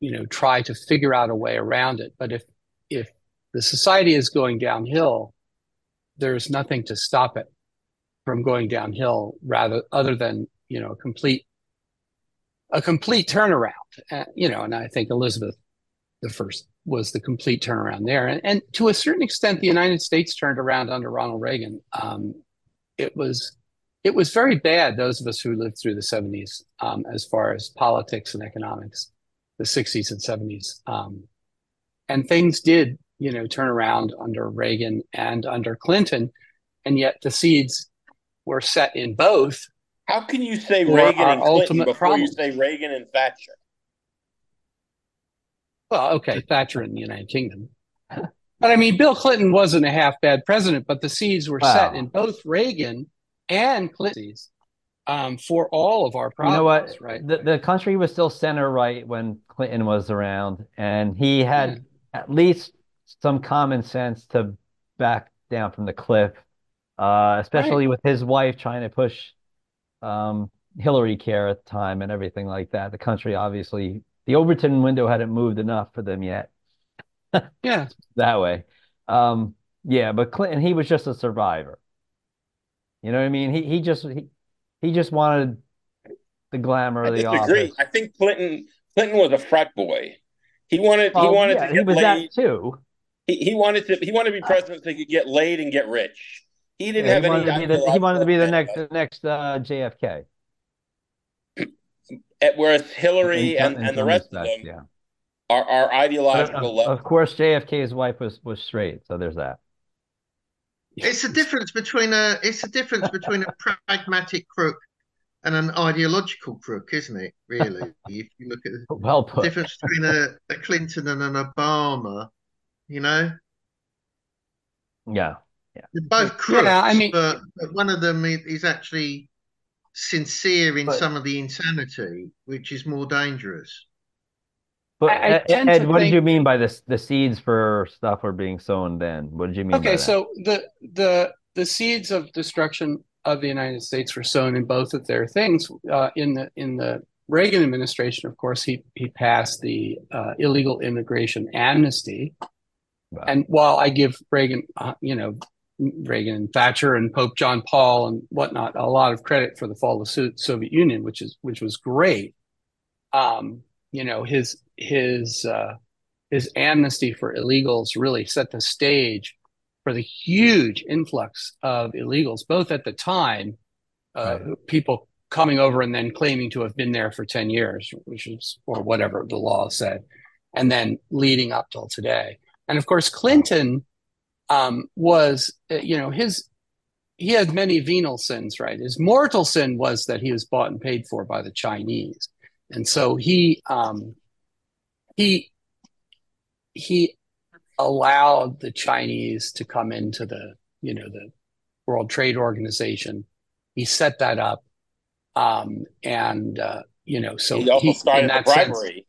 you know try to figure out a way around it. But if if the society is going downhill, there's nothing to stop it from going downhill rather other than you know a complete a complete turnaround. Uh, you know and i think elizabeth the first was the complete turnaround there. And, and to a certain extent the united states turned around under ronald reagan. Um, it was it was very bad those of us who lived through the 70s um, as far as politics and economics the 60s and 70s um, and things did you know turn around under reagan and under clinton and yet the seeds were set in both. How can you say Reagan and Clinton before problem. you say Reagan and Thatcher? Well, okay, Thatcher in the United Kingdom. But I mean, Bill Clinton wasn't a half bad president, but the seeds were wow. set in both Reagan and Clinton um, for all of our problems. You know what? Right. The, the country was still center right when Clinton was around, and he had yeah. at least some common sense to back down from the cliff uh, especially right. with his wife trying to push um, Hillary care at the time and everything like that. The country obviously, the Overton window hadn't moved enough for them yet. yeah, that way. Um, yeah, but Clinton, he was just a survivor. You know what I mean? He he just he, he just wanted the glamour of the disagree. office. I think Clinton Clinton was a frat boy. He wanted he wanted yeah, to get he was laid. That too. He, he wanted to he wanted to be president so he could get laid and get rich. He didn't yeah, have he any. Wanted the, he wanted to be the next, the next uh, JFK. At, whereas Hillary and, and the rest respect, of them yeah. are, are ideological. Of, of, course, JFK's wife was was straight, so there's that. It's a difference between a it's a difference between a pragmatic crook and an ideological crook, isn't it? Really, if you look at the well put. difference between a, a Clinton and an Obama, you know. Yeah. Yeah. They're both crooks, yeah, I mean, but, but one of them is actually sincere in but, some of the insanity, which is more dangerous. But I, I Ed, Ed what think... did you mean by this? The seeds for stuff were being sown. Then, what did you mean? Okay, so the the the seeds of destruction of the United States were sown in both of their things. Uh, in the in the Reagan administration, of course, he he passed the uh, illegal immigration amnesty. Wow. And while I give Reagan, uh, you know, Reagan and Thatcher and Pope John Paul and whatnot a lot of credit for the fall of the Soviet Union, which is which was great. Um, you know his his uh, his amnesty for illegals really set the stage for the huge influx of illegals, both at the time, uh, right. people coming over and then claiming to have been there for ten years, which is or whatever the law said, and then leading up till today. And of course, Clinton um, was, uh, you know, his he had many venal sins, right? His mortal sin was that he was bought and paid for by the Chinese, and so he um, he he allowed the Chinese to come into the you know the World Trade Organization. He set that up, um, and uh, you know, so he also he, started the bribery. Sense,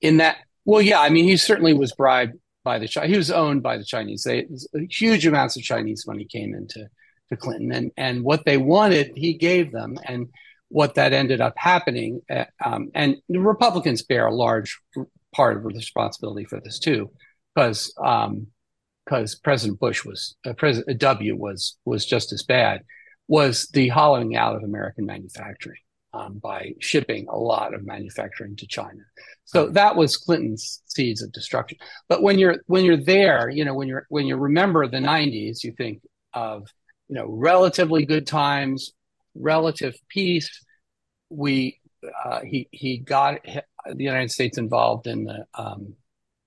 in that, well, yeah, I mean, he certainly was bribed by the Chinese. He was owned by the Chinese. They huge amounts of Chinese money came into to Clinton, and and what they wanted, he gave them, and what that ended up happening. Uh, um, and the Republicans bear a large part of the responsibility for this too, because because um, President Bush was uh, President W was was just as bad. Was the hollowing out of American manufacturing um, by shipping a lot of manufacturing to China. So that was Clinton's seeds of destruction. But when you're when you're there, you know, when you're when you remember the '90s, you think of you know relatively good times, relative peace. We uh, he he got the United States involved in the um,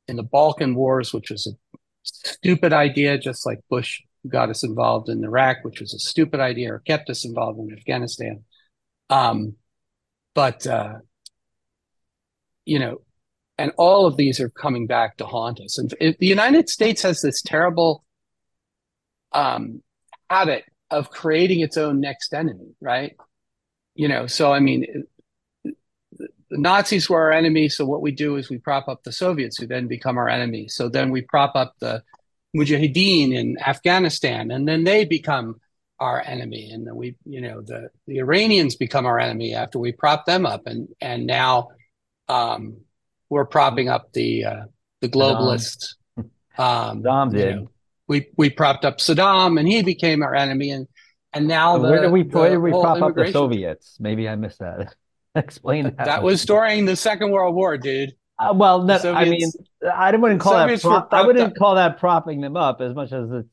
in the Balkan Wars, which was a stupid idea, just like Bush got us involved in Iraq, which was a stupid idea, or kept us involved in Afghanistan. Um, but uh, you know, and all of these are coming back to haunt us. And the United States has this terrible um, habit of creating its own next enemy, right? You know, so I mean, the Nazis were our enemy. So what we do is we prop up the Soviets, who then become our enemy. So then we prop up the Mujahideen in Afghanistan, and then they become our enemy. And then we, you know, the the Iranians become our enemy after we prop them up, and and now um, we're propping up the uh, the globalists. Um, Saddam did. Know, we we propped up Saddam, and he became our enemy, and and now the, where did we where did we prop up the Soviets? Maybe I missed that. Explain that. That was during the Second World War, dude. Uh, well, that, I mean, I wouldn't call that. Prop, I wouldn't up. call that propping them up as much as it's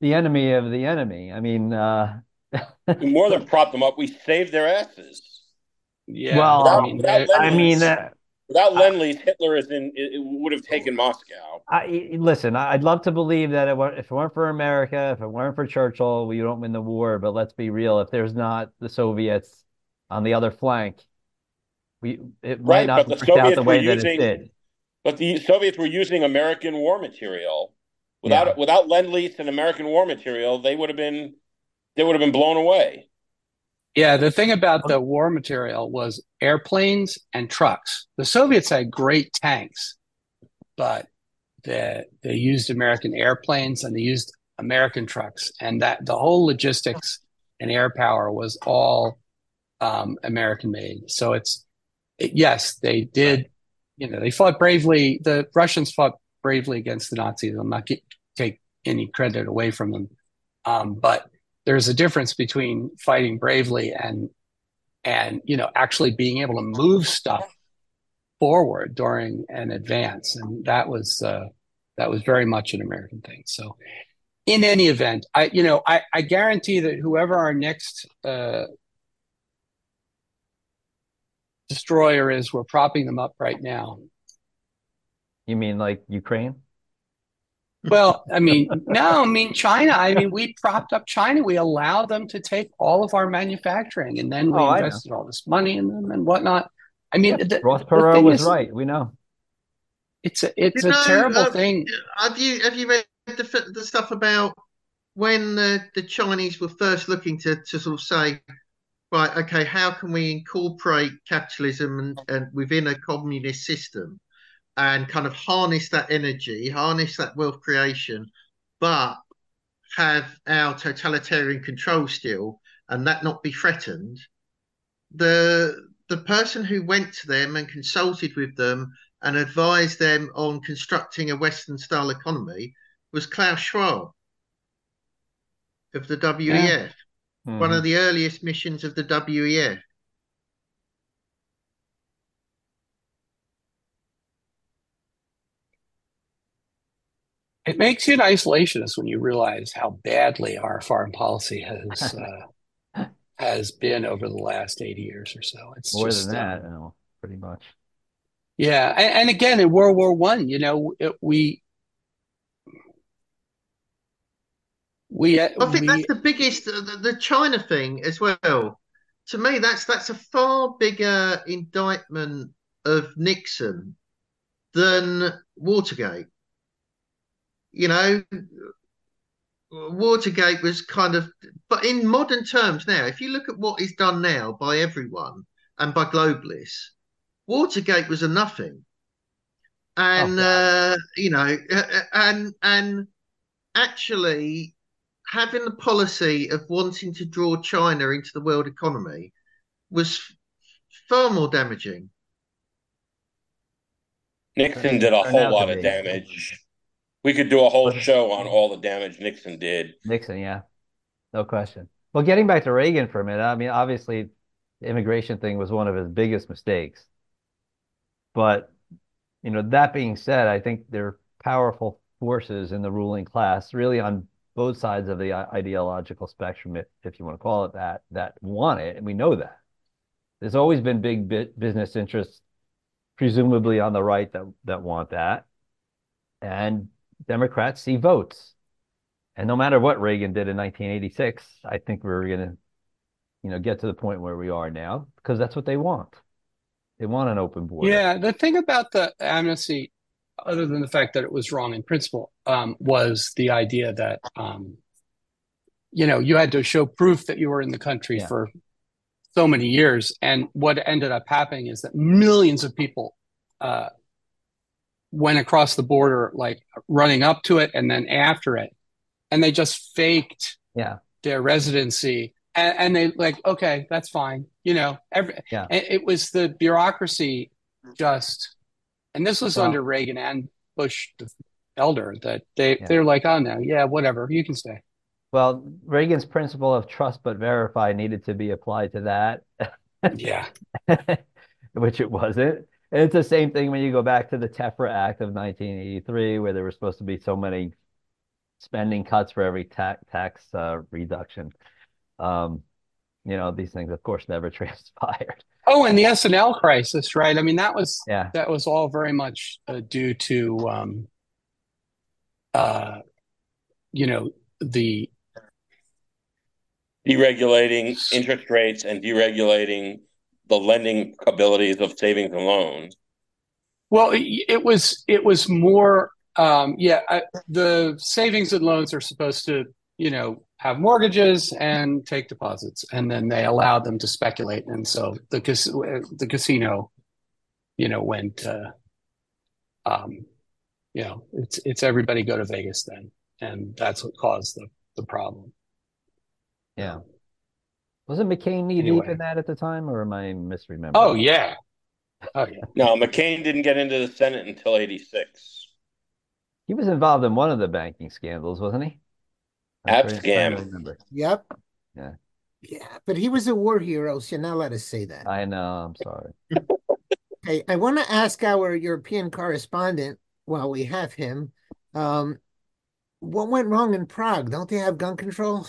the enemy of the enemy. I mean, uh... more than prop them up, we saved their asses. Yeah. Well, without, I mean, without I mean, uh, without Lend Lease, Hitler is in, it, would have taken Moscow. I, listen, I'd love to believe that it, if it weren't for America, if it weren't for Churchill, we don't win the war. But let's be real: if there's not the Soviets on the other flank, we it right, might not work out the way using, that it did. But the Soviets were using American war material. Without yeah. without lend lease and American war material, they would have been they would have been blown away. Yeah, the thing about the war material was airplanes and trucks. The Soviets had great tanks, but they, they used American airplanes and they used American trucks, and that the whole logistics and air power was all um, American made. So it's it, yes, they did. You know, they fought bravely. The Russians fought bravely against the Nazis. I'm not get, take any credit away from them, um, but there's a difference between fighting bravely and and you know actually being able to move stuff forward during an advance, and that was uh, that was very much an American thing. So, in any event, I you know I, I guarantee that whoever our next uh, destroyer is, we're propping them up right now. You mean like Ukraine? Well, I mean, no, I mean China. I mean, we propped up China. We allowed them to take all of our manufacturing, and then we oh, invested all this money in them and whatnot. I mean, the, Ross Perot was is, right. We know it's a it's you a know, terrible uh, thing. Have you have you read the, the stuff about when the, the Chinese were first looking to to sort of say, right, okay, how can we incorporate capitalism and, and within a communist system? And kind of harness that energy, harness that wealth creation, but have our totalitarian control still and that not be threatened, the the person who went to them and consulted with them and advised them on constructing a Western style economy was Klaus Schwab of the WEF, yeah. mm. one of the earliest missions of the WEF. It makes you an isolationist when you realize how badly our foreign policy has uh, has been over the last eighty years or so. It's more just, than that, uh, you know, pretty much. Yeah, and, and, again in World War One, you know, it, we we. I think we, that's the biggest uh, the, the China thing as well. To me, that's that's a far bigger indictment of Nixon than Watergate you know, Watergate was kind of, but in modern terms now, if you look at what is done now by everyone and by globalists, Watergate was a nothing. And, oh, uh, you know, and, and actually having the policy of wanting to draw China into the world economy was far more damaging. Nixon did a whole lot of damage we could do a whole show on all the damage Nixon did. Nixon, yeah, no question. Well, getting back to Reagan for a minute, I mean, obviously, the immigration thing was one of his biggest mistakes. But, you know, that being said, I think there are powerful forces in the ruling class, really on both sides of the ideological spectrum, if, if you want to call it that, that want it. And we know that. There's always been big business interests, presumably on the right, that, that want that. And Democrats see votes. And no matter what Reagan did in 1986, I think we're going to, you know, get to the point where we are now because that's what they want. They want an open border. Yeah, the thing about the amnesty, other than the fact that it was wrong in principle, um, was the idea that um, you know you had to show proof that you were in the country Yeah. for so many years, and what ended up happening is that millions of people uh, went across the border, like running up to it and then after it, and they just faked Yeah. their residency and, and they like okay that's fine you know every Yeah. it, was the bureaucracy just and this was Well- under reagan and bush the elder that they Yeah. they're like oh no yeah whatever you can stay Well, Reagan's principle of trust but verify needed to be applied to that, yeah which it wasn't. And it's the same thing when you go back to the TEFRA Act of 1983, where there were supposed to be so many spending cuts for every tax tax uh, reduction. Um, you know, these things, of course, never transpired. oh and the S&L crisis right i mean that was Yeah, that was all very much uh, due to um uh you know the Deregulating interest rates and deregulating the lending abilities of savings and loans. Well, it, it was it was more um, yeah. I, the savings and loans are supposed to you know have mortgages and take deposits, and then they allowed them to speculate, and so the the casino, you know, went. Uh, um, you know, it's it's everybody go to Vegas then, and that's what caused the the problem. yeah. Wasn't McCain knee deep Anyway. in that at the time, or am I misremembering? Oh yeah, oh yeah. No, McCain didn't get into the Senate until 86. He was involved in one of the banking scandals, wasn't he? I'm App trying- trying to scam. remember. Yep. Yeah. Yeah, but he was a war hero, so you're not allowed to say that. I know. I'm sorry. Okay, I want to ask our European correspondent while we have him, um, what went wrong in Prague? Don't they have gun control?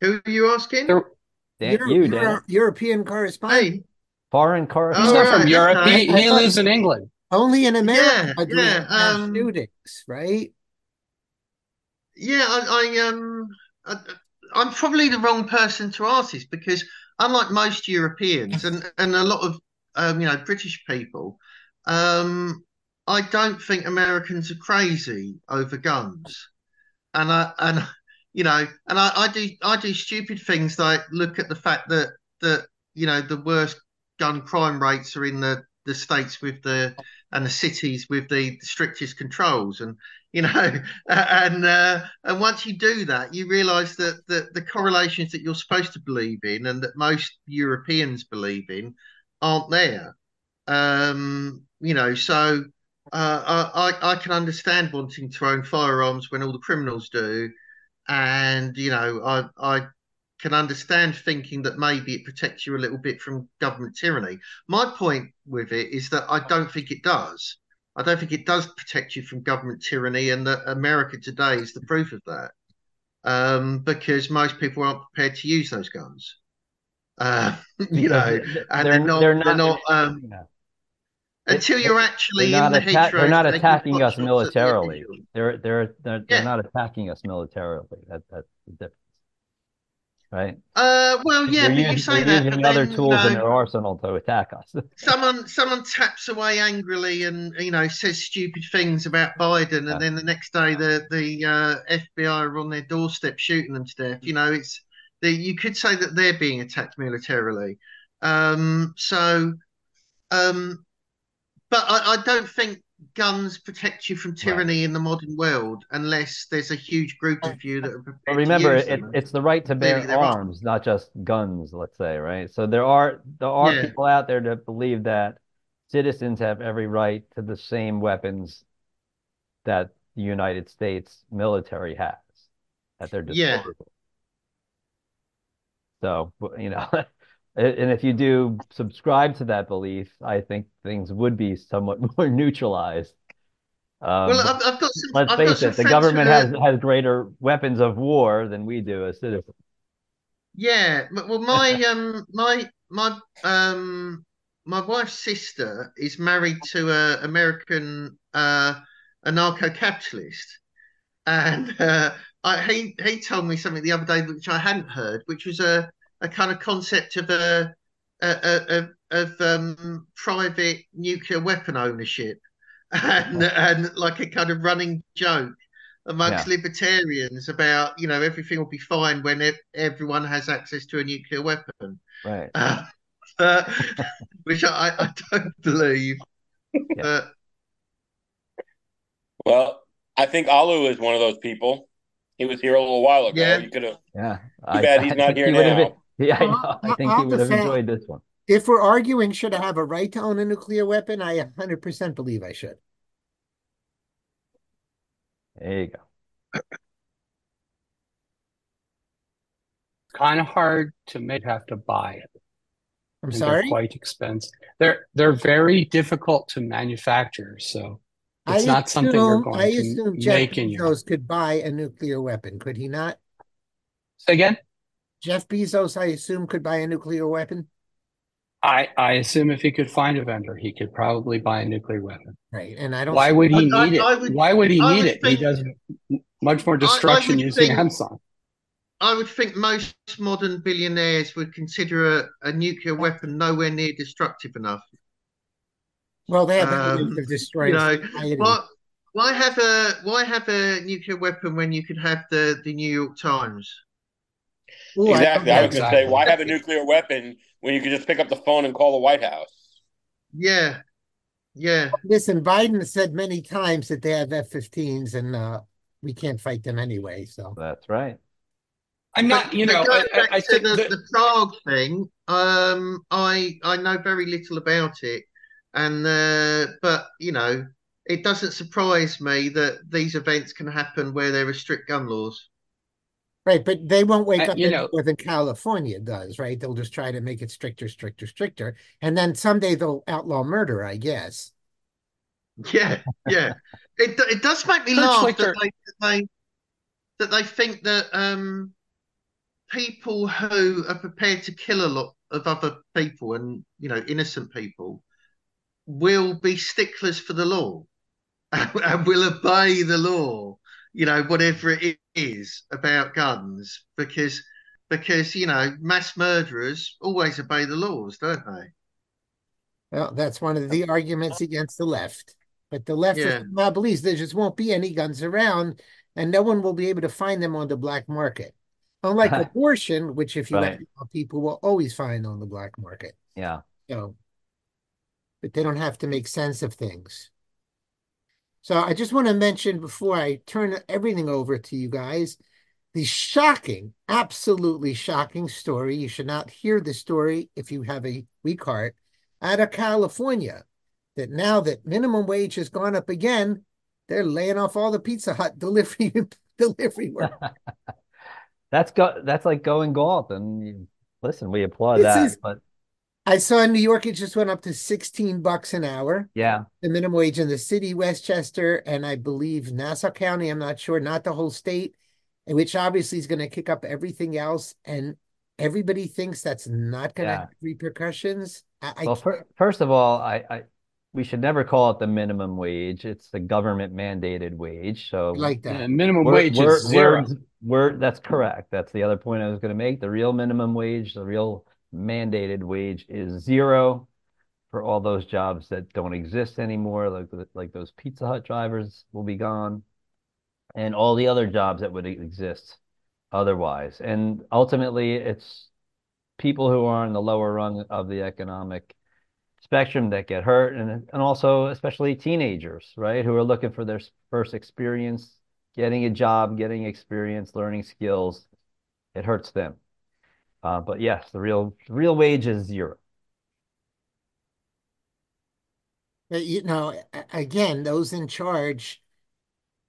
Who are you asking? There- Dan, You're- you, you're Dan. our European correspondent. Hey, Foreign He's correspondent. not Oh, from Europe. okay. He he lives in England. Only in America Yeah, do yeah, um, shootings, right? Yeah, I, I um, I, I'm probably the wrong person to ask this because unlike most Europeans and and a lot of um, you know, British people, um, I don't think Americans are crazy over guns, and I and you know, and I, I do I do stupid things like look at the fact that that you know the worst gun crime rates are in the the states with the and the cities with the strictest controls and you know and uh, and once you do that you realize that, the correlations that you're supposed to believe in and that most europeans believe in aren't there. Um you know so uh, I I can understand wanting to own firearms when all the criminals do and you know I I can understand thinking that maybe it protects you a little bit from government tyranny. My point with it is that I don't think it does. I don't think it does protect you from government tyranny, and that America today is the proof of that. Um, because most people aren't prepared to use those guns. Uh, you know, and they're, not. They're not. um, yeah. Until you're actually They're in not, the atta- they're not attacking us shots at the militarily. They're they're they're, they're not attacking us militarily. That that's the difference, right? Uh, well, yeah, they're but you using, say they're that, using other then, you tools in their arsenal to attack us. someone someone taps away angrily and you know says stupid things about Biden, and then the next day the the uh, FBI are on their doorstep shooting them to death. You know, it's the, you could say that they're being attacked militarily. Um, so, um, but I, I don't think guns protect you from tyranny in the modern world unless there's a huge group of you that are prepared But remember, to use it, it's the right to bear arms, not just guns. Let's say, right? So there are there are Yeah. people out there that believe that citizens have every right to the same weapons that the United States military has at their disposal Yeah. disposal. So, you know, and if you do subscribe to that belief, I think things would be somewhat more neutralized. Um, well, I've, I've got some. let's I've face it, the government has has greater weapons of war than we do as citizens. Yeah, well, my um, my my um, my wife's sister is married to a American uh, anarcho-capitalist, and uh, I, he he told me something the other day which I hadn't heard, which was a a kind of concept of a, a, a, a of um, private nuclear weapon ownership. And and like a kind of running joke amongst yeah. libertarians about you know everything will be fine when it, everyone has access to a nuclear weapon. Right. Uh, uh, which I, I don't believe. Yeah. well i think alu is one of those people. He was here a little while ago. Yeah. you could have yeah. Too bad he's not here he now. been, yeah i know i think he would have enjoyed this one if we're arguing should I have a right to own a nuclear weapon, I 100% believe I should. There you go. It's kind of hard to make have to buy it. I'm sorry. They're quite expensive. They're they're very difficult to manufacture, so it's I not assume, something you're going I assume to Jeff make in your Bezos could buy a nuclear weapon, could he not? Say again. Jeff Bezos, I assume, could buy a nuclear weapon. I, I assume if he could find a vendor, he could probably buy a nuclear weapon. Right, and I don't. Why would he I, need I, it? Would, Why would he need it? Think, he does much more destruction using think, Amazon. I would think most modern billionaires would consider a, a nuclear weapon nowhere near destructive enough. Well, they have um, to destroy. You know, why, why have a why have a nuclear weapon when you could have the the New York Times? Ooh, exactly. I, I was going to say, why have a nuclear weapon when you can just pick up the phone and call the White House. Yeah. Yeah. Listen, Biden said many times that they have F 15s and uh, we can't fight them anyway. So that's right. I'm not, you know, I, I, I think the, the Prague thing. Um, I I know very little about it, and uh, but you know, it doesn't surprise me that these events can happen where there are strict gun laws. Right, but they won't wake uh, up you know, more than California does, right? They'll just try to make it stricter, stricter, stricter, and then someday they'll outlaw murder, I guess. Yeah, yeah. it it does make me laugh that they, that they that they think that um, people who are prepared to kill a lot of other people and you know innocent people will be sticklers for the law and will obey the law you know, whatever it is about guns, because because you know, mass murderers always obey the laws, don't they? Well, that's one of the arguments against the left. But the left yeah. now believes there just won't be any guns around, and no one will be able to find them on the black market. Unlike abortion, which if you right. let people will always find on the black market. Yeah. So, but they don't have to make sense of things. So I just want to mention before I turn everything over to you guys, the shocking, absolutely shocking story. You should not hear the story if you have a weak heart out of California. That now that minimum wage has gone up again, they're laying off all the Pizza Hut delivery delivery work. that's go that's like going golf And listen, we applaud this that, is, but I saw in New York it just went up to 16 bucks an hour. Yeah. The minimum wage in the city, Westchester, and I believe Nassau County, I'm not sure, not the whole state, which obviously is going to kick up everything else. And everybody thinks that's not going to yeah. have repercussions. I, well, for, first of all, I, I we should never call it the minimum wage. It's the government mandated wage. So like that. Yeah, minimum wage we're, is zero. We're, we're, that's correct. That's the other point I was going to make. The real minimum wage, the real mandated wage is zero for all those jobs that don't exist anymore, like like those Pizza Hut drivers will be gone, and all the other jobs that would exist otherwise. And ultimately, it's people who are on the lower rung of the economic spectrum that get hurt, and and also especially teenagers, right, who are looking for their first experience, getting a job, getting experience, learning skills. It hurts them. Uh, but yes, the real real wage is zero. You know, again, those in charge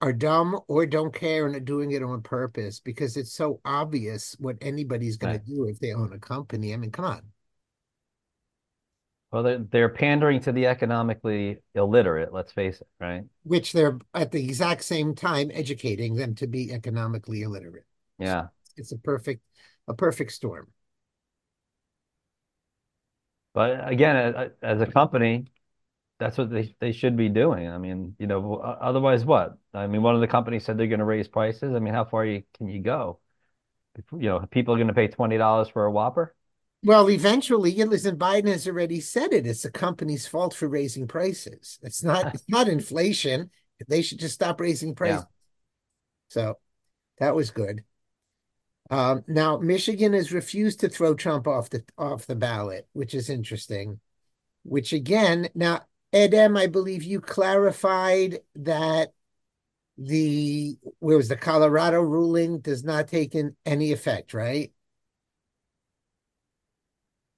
are dumb or don't care and are doing it on purpose because it's so obvious what anybody's going right. to do if they own a company. I mean, come on. Well, they're, they're pandering to the economically illiterate, let's face it, right? Which they're at the exact same time educating them to be economically illiterate. Yeah. It's a perfect a perfect storm. But again, as a company, that's what they, they should be doing. I mean, you know, otherwise what? I mean, one of the companies said they're going to raise prices. I mean, how far you, can you go? You know, people are going to pay twenty dollars for a Whopper. Well, eventually, listen, Biden has already said it. It's the company's fault for raising prices. It's not. It's not inflation. They should just stop raising prices. Yeah. So, that was good. Um, now, Michigan has refused to throw Trump off the off the ballot, which is interesting. Which again, now Edem, I believe you clarified that the where was the Colorado ruling does not take in any effect, right?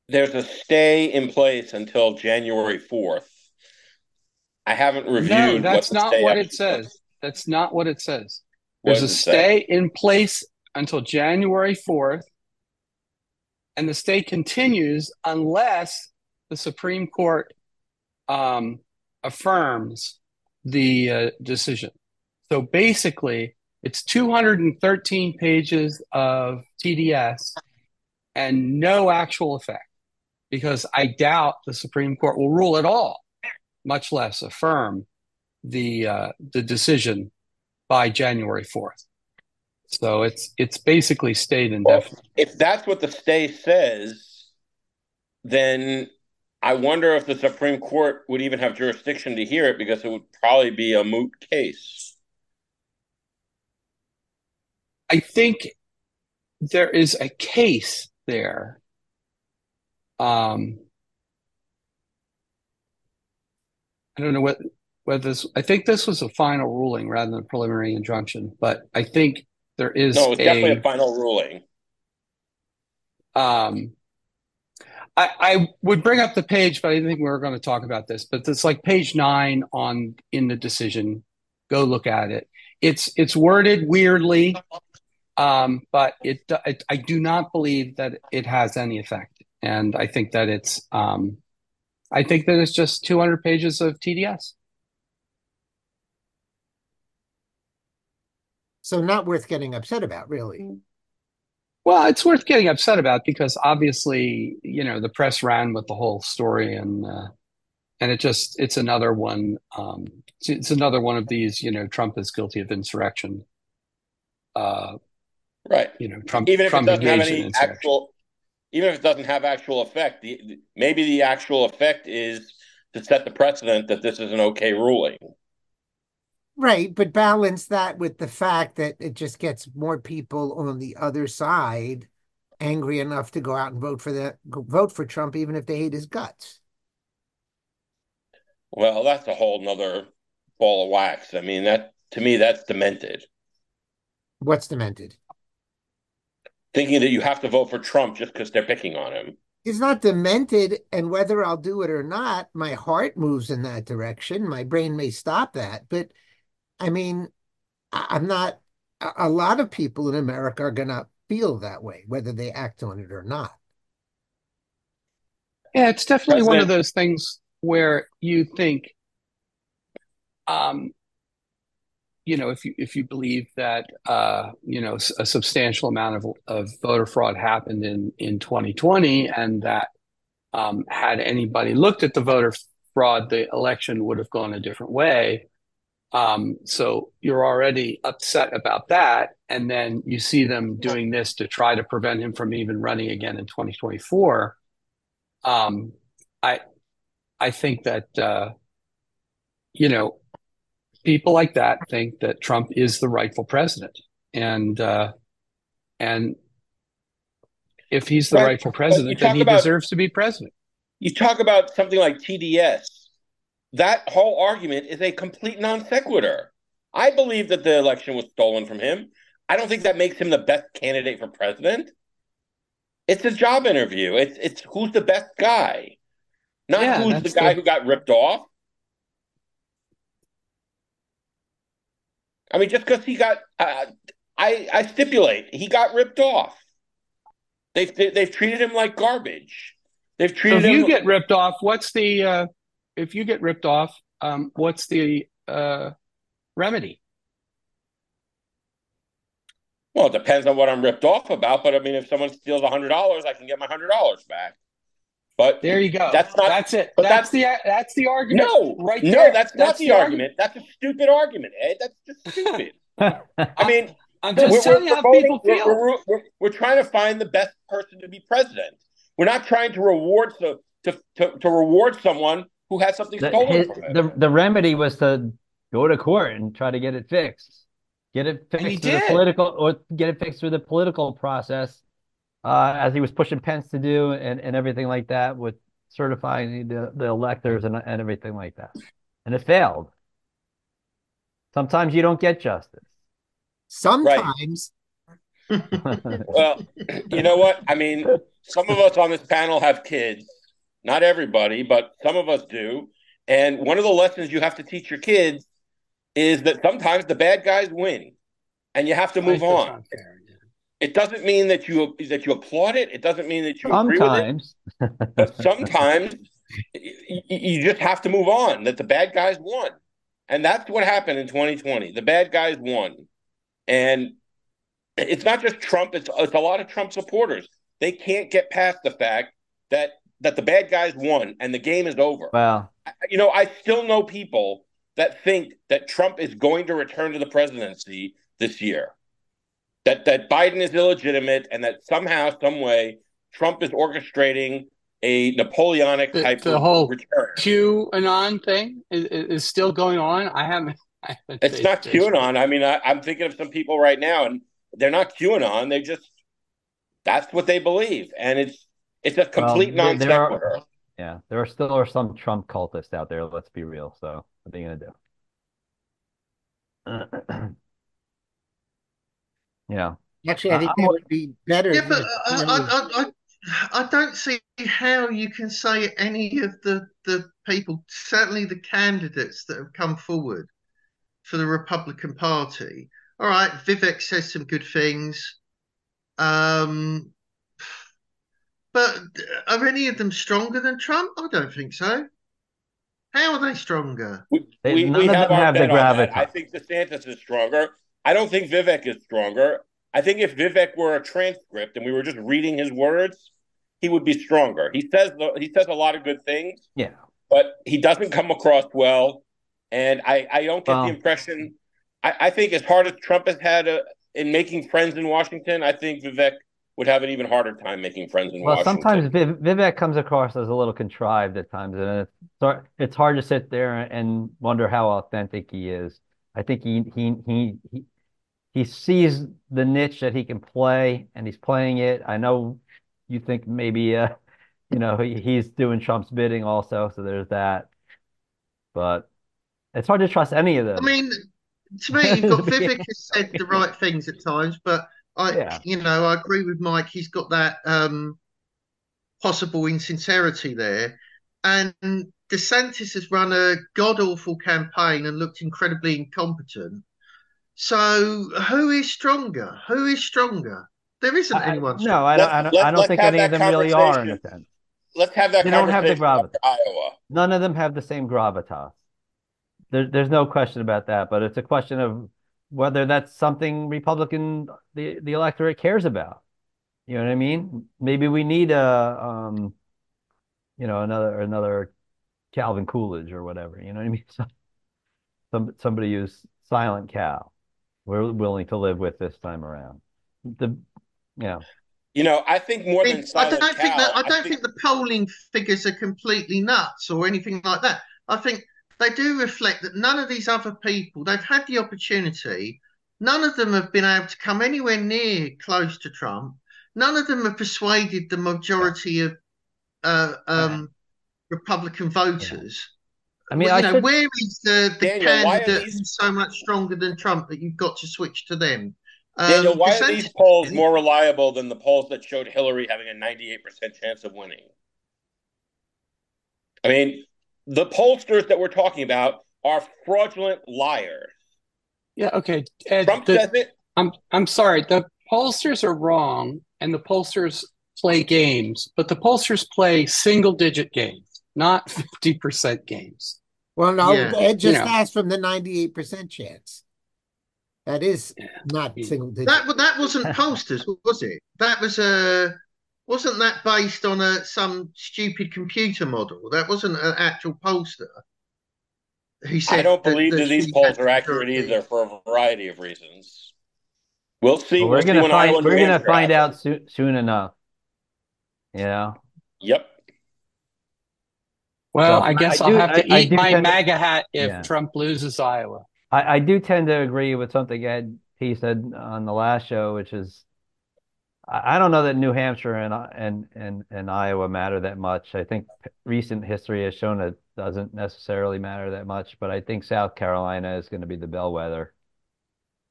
There's a stay in place until January 4th. I haven't reviewed. No, that's what not what it says. That's not what it says. There's a stay say? in place until January 4th, and the stay continues unless the Supreme Court um, affirms the uh, decision. So basically, it's 213 pages of TDS and no actual effect because I doubt the Supreme Court will rule at all, much less affirm the uh, the decision by January 4th. So it's it's basically stayed indefinite. Well, if that's what the stay says, then I wonder if the Supreme Court would even have jurisdiction to hear it because it would probably be a moot case. I think there is a case there. Um, I don't know what whether this. I think this was a final ruling rather than a preliminary injunction, but I think there is. No, it's a, definitely a final ruling. Um, I, I would bring up the page, but I didn't think we were going to talk about this. But it's like page nine on in the decision. Go look at it. It's it's worded weirdly, um, but it, it, I do not believe that it has any effect, and I think that it's um, I think that it's just 200 pages of TDS. So not worth getting upset about, really. Well, it's worth getting upset about because obviously, you know, the press ran with the whole story, and uh, and it just it's another one. Um, it's, it's, another one of these. You know, Trump is guilty of insurrection. Uh, right. You know, Trump. Even if Trump it doesn't have any actual, even if it doesn't have actual effect, the, maybe the actual effect is to set the precedent that this is an okay ruling. Right, but balance that with the fact that it just gets more people on the other side angry enough to go out and vote for the vote for Trump, even if they hate his guts. Well, that's a whole nother ball of wax. I mean, that to me, that's demented. What's demented? Thinking that you have to vote for Trump just because they're picking on him. It's not demented, and whether I'll do it or not, my heart moves in that direction. My brain may stop that, but I mean, I'm not, a lot of people in America are going to feel that way, whether they act on it or not. Yeah, it's definitely President. one of those things where you think, um, you know, if you if you believe that uh, you know a substantial amount of of voter fraud happened in in 2020, and that um, had anybody looked at the voter fraud, the election would have gone a different way. Um, so you're already upset about that. And then you see them doing this to try to prevent him from even running again in 2024. Um, I, I think that, uh, you know, people like that think that Trump is the rightful president. And, uh, and if he's the right. rightful president, then he about, deserves to be president. You talk about something like TDS that whole argument is a complete non sequitur. I believe that the election was stolen from him. I don't think that makes him the best candidate for president. It's a job interview. It's it's who's the best guy, not yeah, who's the guy the... who got ripped off. I mean, just because he got, uh, I I stipulate he got ripped off. They've they've treated him like garbage. They've treated. Him. So if him... you get ripped off, what's the uh, if you get ripped off, um, what's the uh, remedy? Well, it depends on what I'm ripped off about. But I mean, if someone steals a hundred dollars, I can get my hundred dollars back. But there you go. That's not. That's it. But that's, that's the that's the argument. No, right. No, there. that's, that's not the, the argument. argument. That's a stupid argument, Ed. That's just stupid. I mean, I'm just We're, telling we're, you how voting- people we're- feel. we're- we're- we're trying to find the best person to be president. We're not trying to reward so to, to, to reward someone who had something The, stolen his- from him. the the remedy was to go to court and try to get it fixed. Get it fixed through the political or get it fixed through the political process, uh, as he was pushing Pence to do and, and everything like that with certifying the, the electors and, and everything like that. And it failed. Sometimes you don't get justice. Sometimes Well, you know what? I mean, some of us on this panel have kids. Not everybody, but some of us do. And one of the lessons you have to teach your kids is that sometimes the bad guys win, and you have to move Life on. unfair, yeah. It doesn't mean that you that you applaud it. It doesn't mean that you agree with it. Sometimes. But sometimes y- y- you just have to move on. That the bad guys won, and that's what happened in 2020. The bad guys won, and it's not just Trump. It's it's a lot of Trump supporters. They can't get past the fact that that the bad guys won and the game is over. Well, You know, I still know people that think that Trump is going to return to the presidency this year. That that Biden is illegitimate and that somehow, some way, Trump is orchestrating a Napoleonic The- type the of whole return. QAnon thing is, is still going on. I haven't. I haven't It's not. QAnon. I mean, I, I'm thinking of some people right now, and they're not QAnon. They just that's what they believe, and it's it's a complete there- non there sequitur. yeah, there are still are some Trump cultists out there. Let's be real. So what are you gonna do? yeah. actually, I think I- that would be better. Yeah, but if, I, I, I, I, I don't see how you can say any of the, the people, certainly the candidates that have come forward for the Republican Party. All right, Vivek says some good things. Um, but uh, are any of them stronger than Trump? I don't think so. How are they stronger? We, They- we, none we of have them have the bet on that. gravitas. I think DeSantis is stronger. I don't think Vivek is stronger. I think if Vivek were a transcript and we were just reading his words, he would be stronger. He says he says a lot of good things, Yeah. but he doesn't come across well. And I, I don't get Well- the impression. I, I think as hard as Trump has had a, in making friends in Washington, I think Vivek would have an even harder time making friends in Well, Washington. sometimes Viv Vivek comes across as a little contrived at times, and it's hard, it's hard to sit there and wonder how authentic he is. I think he he he he he sees the niche that he can play, and he's playing it. I know you think maybe uh, you know, he, he's doing Trump's bidding also, so there's that. But it's hard to trust any of them. I mean, to me, you've got Vivek has said the right things at times, but I, Yeah. you know, I agree with Mike. He's got that um, possible insincerity there, and DeSantis has run a god awful campaign and looked incredibly incompetent. So, who is stronger? Who is stronger? There isn't I- anyone. no. I don't. I don't, I don't think any of them really are in a Let's have that They don't have the conversation gravitas. Iowa. None of them have the same gravitas. There, there's no question about that, but it's a question of whether that's something Republican the the electorate cares about. You know what I mean? Maybe we need a um, you know, another another Calvin Coolidge or whatever. You know what I mean? So, some somebody who's silent Cal. We're willing to live with this time around. The yeah. You know, I think more I, than I don't think that I don't think the polling figures are completely nuts or anything like that. I think they do reflect that none of these other people they've had the opportunity. None of them have been able to come anywhere near close to Trump. None of them have persuaded the majority of uh, um, Republican voters. I mean, Well, I you know, should- where is the, the Daniel, why are candidate these- so much stronger than Trump that you've got to switch to them? Daniel, Um, why are these polls more reliable than the polls that showed Hillary having a 98% chance of winning? I mean, the pollsters that we're talking about are fraudulent liars. Yeah. Okay. Ed, Trump the- says it. I'm I'm sorry. The pollsters are wrong, and the pollsters play games, but the pollsters play single digit games, not fifty percent games. well, no, Yeah. Ed just You know. asked from the 98% chance. That is not single digit. That that wasn't posters, was it? That was a wasn't that based on a some stupid computer model? That wasn't an actual pollster. Who said I don't believe that that these polls are accurate either for a variety of reasons. We'll see. Well, we'll we're gonna see find we're gonna find out soon, soon enough. You know. Yep. Well, So, I guess I I will have to I- I eat do my tend to- MAGA hat if Yeah. Trump loses Iowa. I, I do tend to agree with something Ed P said on the last show, which is I, I don't know that New Hampshire and and and and Iowa matter that much. I think recent history has shown it doesn't necessarily matter that much, but I think South Carolina is going to be the bellwether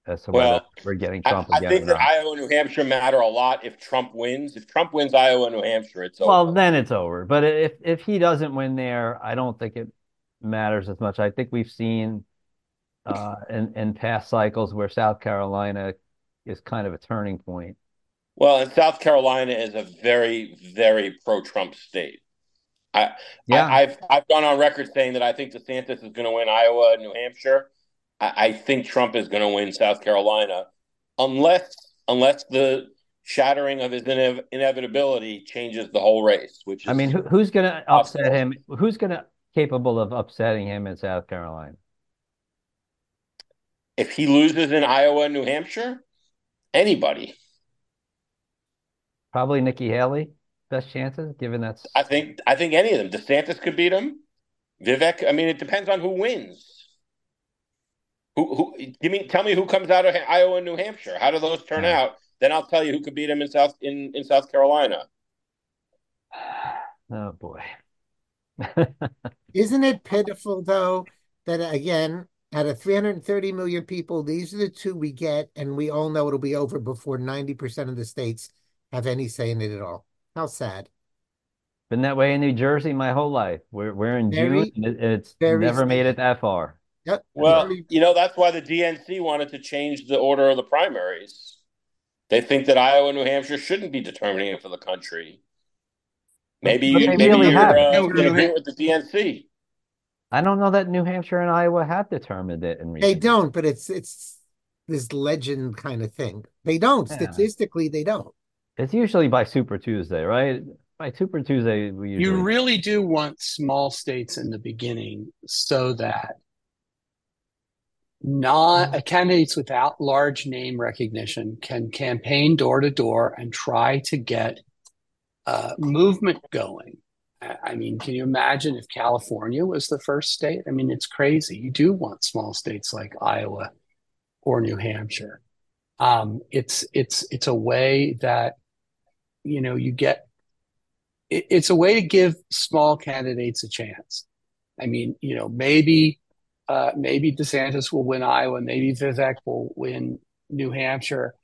as to Well, whether we're getting Trump I again think or that. Iowa and New Hampshire matter a lot if Trump wins. If Trump wins Iowa and New Hampshire, it's over. Well, then it's over. But if if he doesn't win there, I don't think it matters as much. I think we've seen uh, in in past cycles where South Carolina is kind of a turning point. Well, and South Carolina is a very, very pro-Trump state. I, Yeah. I, have I've gone on record saying that I think DeSantis is going to win Iowa and New Hampshire. I, I think Trump is going to win South Carolina, unless unless the shattering of his inev- inevitability changes the whole race. Which is, I mean, who, who's going to upset him? Who's going to capable of upsetting him in South Carolina? if he loses in Iowa and New Hampshire, anybody. Probably Nikki Haley. Best chances, given that's I think I think any of them. DeSantis could beat him. Vivek. I mean, it depends on who wins. Who who? Give me. Tell me who comes out of Iowa and New Hampshire. How do those turn Yeah. out? Then I'll tell you who could beat him in South in in South Carolina. oh boy. Isn't it pitiful though that again, out of 330 million people, these are the two we get, and we all know it'll be over before 90% of the states have any say in it at all. How sad. Been that way in New Jersey my whole life. We're we're in Very- June and it, it's very never made it that far. Yep. Well, very- you know that's why the DNC wanted to change the order of the primaries. They think that Iowa and New Hampshire shouldn't be determining it for the country. Maybe But they maybe really you're have. uh, No, in with the DNC. I don't know that New Hampshire and Iowa have determined it in they recent years. don't, but it's it's this legend kind of thing. They don't. Yeah. Statistically, they don't. It's usually by Super Tuesday, right? By Super Tuesday, we usually You really do want small states in the beginning so that not uh, candidates without large name recognition can campaign door to door and try to get uh, movement going. I I mean, can you imagine if California was the first state? I mean, it's crazy. You do want small states like Iowa or New Hampshire. Um, it's it's it's a way that you know you get it, it's a way to give small candidates a chance. I mean, you know, maybe uh, maybe DeSantis will win Iowa, maybe Vivek will win New Hampshire.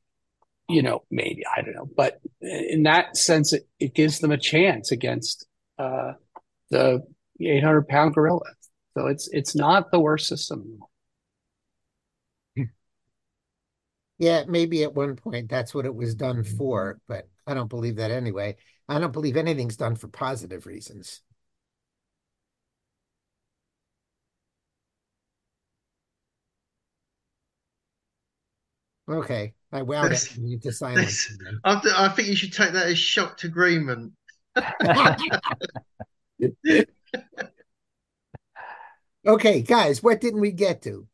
You know, maybe I don't know, but in that sense, it, it gives them a chance against uh, the 800 pound gorilla. So it's it's not the worst system. Yeah, maybe at one point that's what it was done for, but I don't believe that anyway. I don't believe anything's done for positive reasons. Okay, I wowed it. That's- You to silence. that's- I, I think you should take that as shocked agreement. Okay, guys, what didn't we get to?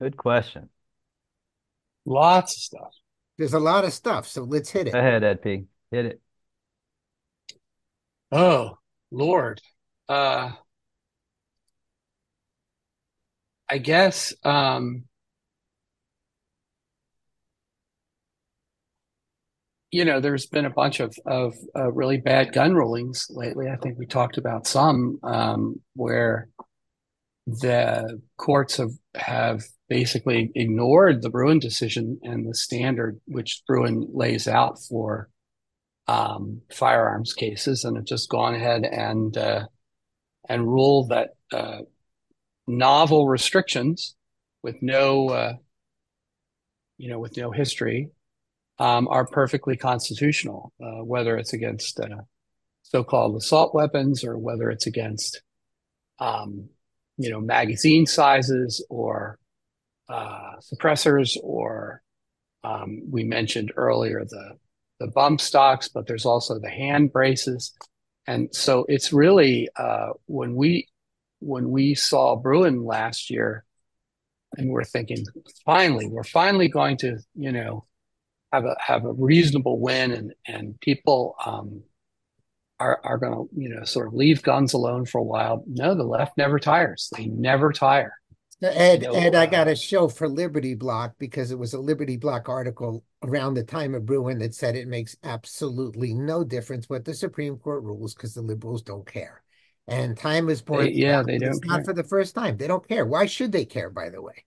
Good question. Lots of stuff. There's a lot of stuff, so let's hit it. Go it. ahead, Ed P. Hit it. Oh, Lord. Uh, I guess um, you know, there's been a bunch of of uh, really bad gun rulings lately. I think we talked about some um, where the courts have have basically ignored the Bruen decision and the standard which Bruen lays out for um, firearms cases, and have just gone ahead and uh, and ruled that uh, novel restrictions with no uh, you know with no history um, are perfectly constitutional, uh, whether it's against uh, so-called assault weapons or whether it's against um, you know magazine sizes or suppressors or um, we mentioned earlier the the bump stocks, but there's also the hand braces, and so it's really uh, when we when we saw Bruen last year, and we're thinking, finally, we're finally going to, you know, have a have a reasonable win, and and people um, are are going to, you know, sort of leave guns alone for a while. No, the left never tires; they never tire. Ed, no, Ed, uh, I got a show for Liberty Block because it was a Liberty Block article around the time of Bruen that said it makes absolutely no difference what the Supreme Court rules because the liberals don't care. And time is pointing. Yeah, they don't. It's care. not for the first time. They don't care. Why should they care? By the way.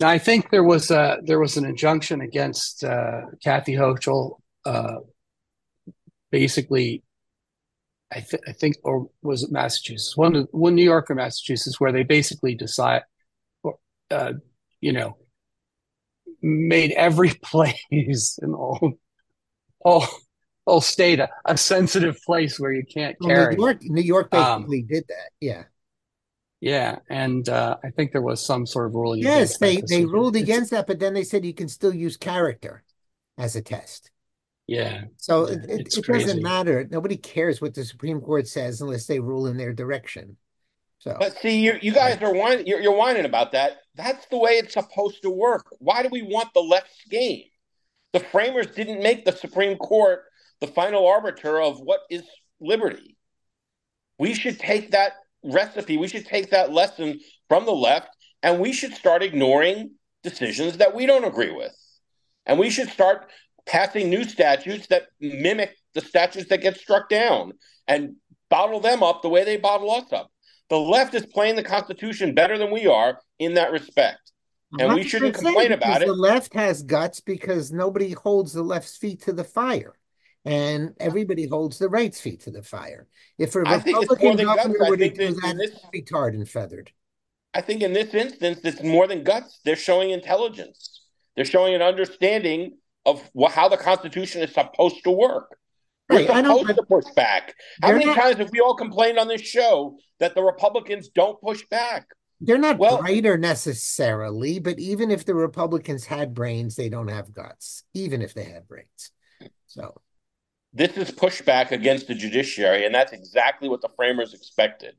Now, I think there was a there was an injunction against uh, Kathy Hochul, uh, basically. I, th- I think, or was it Massachusetts? One, one New York or Massachusetts, where they basically decide, uh, you know, made every place in all, all whole state a, a sensitive place where you can't well, carry. New York, New York um, basically um, did that. Yeah. Yeah, and uh, I think there was some sort of ruling. Yes, they they ruled against that, but then they said you can still use character as a test. Yeah. So yeah, it, it doesn't matter. Nobody cares what the Supreme Court says unless they rule in their direction. So, but see, you you guys are whining. You're, you're whining about that. That's the way it's supposed to work. Why do we want the left's game? The framers didn't make the Supreme Court the final arbiter of what is liberty. We should take that recipe, we should take that lesson from the left, and we should start ignoring decisions that we don't agree with. And we should start passing new statutes that mimic the statutes that get struck down and bottle them up the way they bottle us up. The left is playing the Constitution better than we are in that respect. And we shouldn't complain about it. The left has guts because nobody holds the left's feet to the fire and everybody holds the right's feet to the fire. If a Republican governor to do that, this, be tarred and feathered. I think in this instance, it's more than guts. They're showing intelligence. They're showing an understanding of how the Constitution is supposed to work. We're right, supposed to push back. How many not, times have we all complained on this show that the Republicans don't push back? They're not well, brighter necessarily, but even if the Republicans had brains, they don't have guts, even if they had brains. So this is pushback against the judiciary, and that's exactly what the framers expected.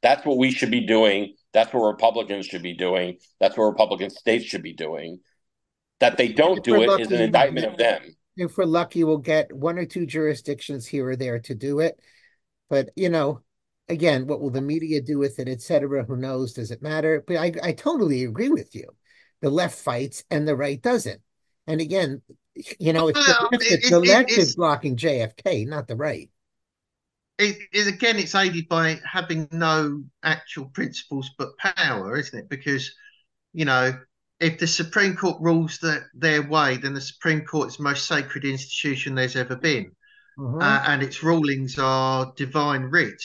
That's what we should be doing. That's what Republicans should be doing. That's what Republican states should be doing. That they don't do it lucky, is an indictment of them. If we're lucky, we'll get one or two jurisdictions here or there to do it. But you know, again, what will the media do with it, et cetera? Who knows? Does it matter? But I, I totally agree with you. The left fights and the right doesn't. And again, you know, it's well, the, it, the it, left is blocking JFK, not the right. It is again, it's aided by having no actual principles but power, isn't it? Because you know, if the Supreme Court rules that their way, then the Supreme Court is the most sacred institution there's ever been, uh-huh. uh, and its rulings are divine writ.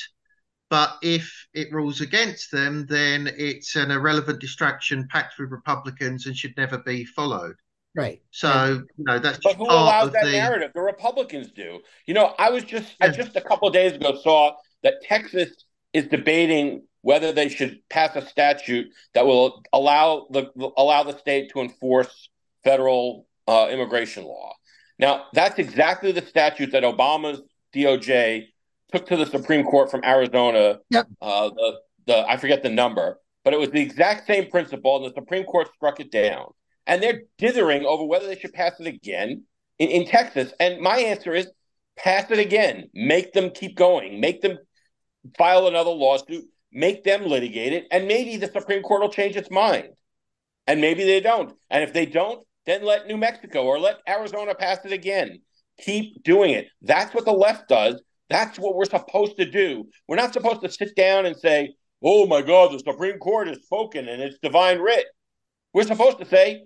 But if it rules against them, then it's an irrelevant distraction packed with Republicans and should never be followed. Right. So and, you know that's but who allows that the... narrative? The Republicans do. You know, I was just yeah. I just a couple days ago saw that Texas is debating whether they should pass a statute that will allow the allow the state to enforce federal uh, immigration law. Now, that's exactly the statute that Obama's DOJ took to the Supreme Court from Arizona. Yep. Uh, the the I forget the number, but it was the exact same principle, and the Supreme Court struck it down and they're dithering over whether they should pass it again in, in Texas. And my answer is pass it again. Make them keep going. Make them file another lawsuit. Make them litigate it. And maybe the Supreme Court will change its mind. And maybe they don't. And if they don't, then let New Mexico or let Arizona pass it again. Keep doing it. That's what the left does. That's what we're supposed to do. We're not supposed to sit down and say, oh my God, the Supreme Court has spoken and it's divine writ. We're supposed to say,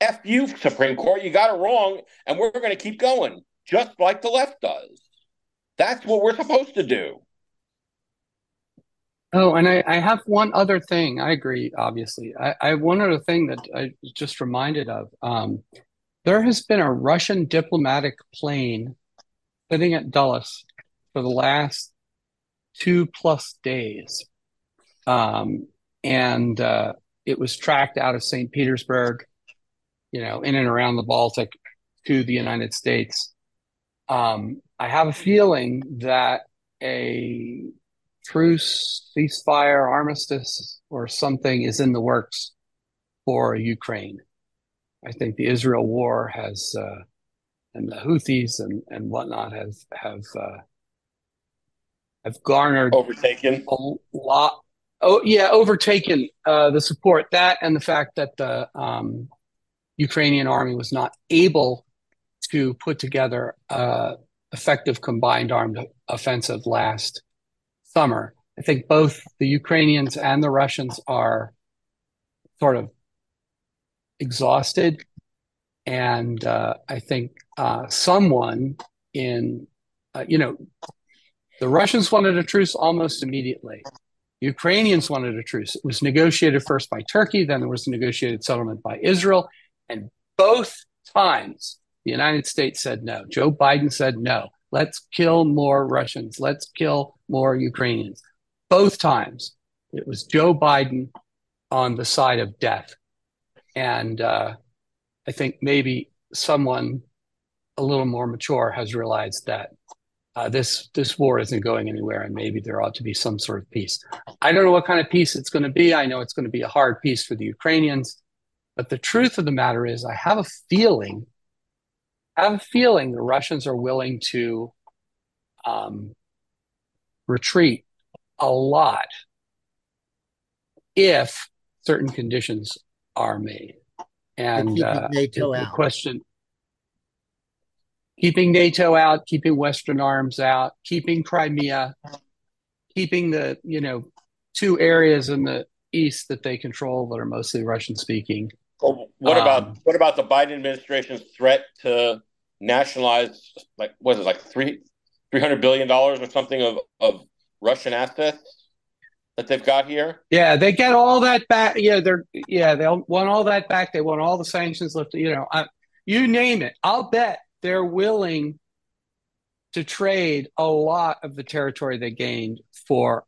F you, Supreme Court, you got it wrong, and we're going to keep going, just like the left does. That's what we're supposed to do. Oh, and I, I have one other thing. I agree, obviously. I, I have one other thing that I just reminded of. Um, there has been a Russian diplomatic plane sitting at Dulles for the last two plus days. Um, and uh, it was tracked out of St. Petersburg you know, in and around the Baltic to the United States. Um, I have a feeling that a truce, ceasefire, armistice, or something is in the works for Ukraine. I think the Israel war has, uh, and the Houthis and, and whatnot have have uh, have garnered overtaken a lot. Oh yeah, overtaken uh, the support that and the fact that the um, Ukrainian army was not able to put together effective combined armed offensive last summer. I think both the Ukrainians and the Russians are sort of exhausted, and uh, I think uh, someone in uh, you know the Russians wanted a truce almost immediately. The Ukrainians wanted a truce. It was negotiated first by Turkey, then there was a negotiated settlement by Israel, and both times the United States said no. Joe Biden said no. Let's kill more Russians. Let's kill more Ukrainians. Both times it was Joe Biden on the side of death. And uh, I think maybe someone a little more mature has realized that uh, this this war isn't going anywhere, and maybe there ought to be some sort of peace. I don't know what kind of peace it's going to be. I know it's going to be a hard peace for the Ukrainians, but the truth of the matter is, I have a feeling, have a feeling the Russians are willing to um, retreat a lot if certain conditions are made. And uh, NATO the, the question keeping NATO out, keeping Western arms out, keeping Crimea, keeping the you know two areas in the east that they control that are mostly Russian speaking. Well, what um, about what about the Biden administration's threat to nationalize like what is it like three three hundred billion dollars or something of of Russian assets that they've got here? Yeah, they get all that back. Yeah, they're yeah they want all that back. They want all the sanctions lifted. You know, I, you name it. I'll bet they're willing to trade a lot of the territory they gained for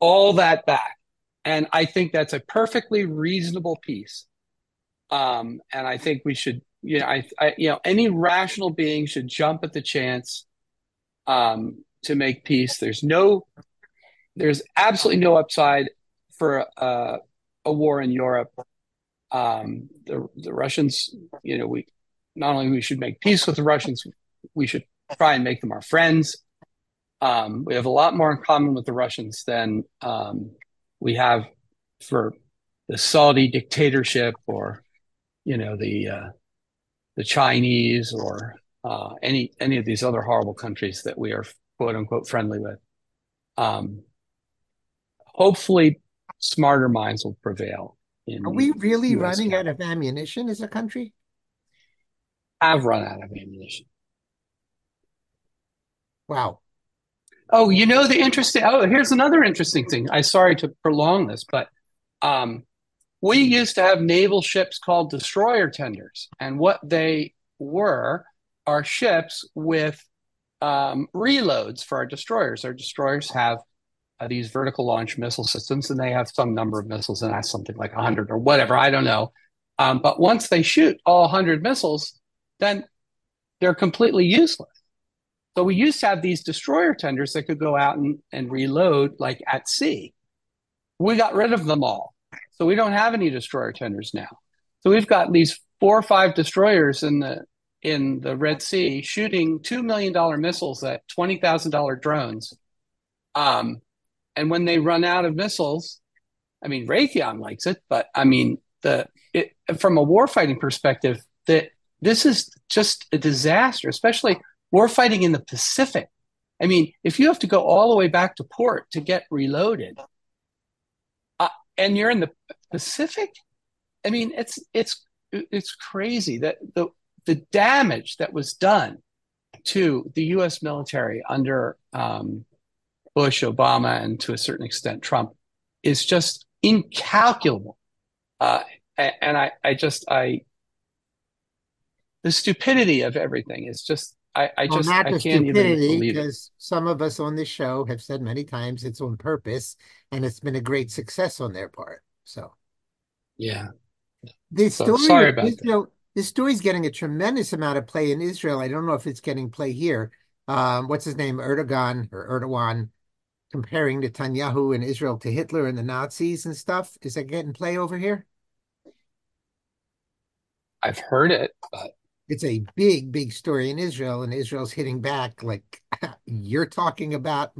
all that back. And I think that's a perfectly reasonable piece. Um, and I think we should, you know, I, I, you know, any rational being should jump at the chance um, to make peace. There's no, there's absolutely no upside for a, a war in Europe. Um, the the Russians, you know, we not only we should make peace with the Russians, we should try and make them our friends. Um, we have a lot more in common with the Russians than um, we have for the Saudi dictatorship or you know the uh, the Chinese or uh, any any of these other horrible countries that we are quote unquote friendly with. Um, hopefully, smarter minds will prevail. are we really US running out of ammunition as a country? I've run out of ammunition. Wow. Oh, you know the interesting. Oh, here's another interesting thing. I sorry to prolong this, but um, we used to have naval ships called destroyer tenders, and what they were are ships with um, reloads for our destroyers. Our destroyers have uh, these vertical launch missile systems, and they have some number of missiles, and that's something like 100 or whatever. I don't know. Um, but once they shoot all 100 missiles, then they're completely useless. So we used to have these destroyer tenders that could go out and, and reload like at sea. We got rid of them all. So we don't have any destroyer tenders now. So we've got these four or five destroyers in the in the Red Sea shooting two million dollar missiles at twenty thousand dollar drones. Um, and when they run out of missiles, I mean Raytheon likes it, but I mean the it, from a warfighting perspective, that this is just a disaster, especially war fighting in the Pacific. I mean, if you have to go all the way back to port to get reloaded, and you're in the Pacific, I mean, it's it's it's crazy that the the damage that was done to the U.S. military under um, Bush, Obama, and to a certain extent Trump is just incalculable. Uh, and I, I just I the stupidity of everything is just I, I just well, not I the can't stupidity, even believe because it. some of us on this show have said many times it's on purpose, and it's been a great success on their part. So, yeah, the so, story sorry about Israel, this story's getting a tremendous amount of play in Israel. I don't know if it's getting play here. Um, what's his name, Erdogan or Erdogan, comparing Netanyahu and Israel to Hitler and the Nazis and stuff. Is that getting play over here? I've heard it, but it's a big, big story in Israel, and Israel's hitting back like you're talking about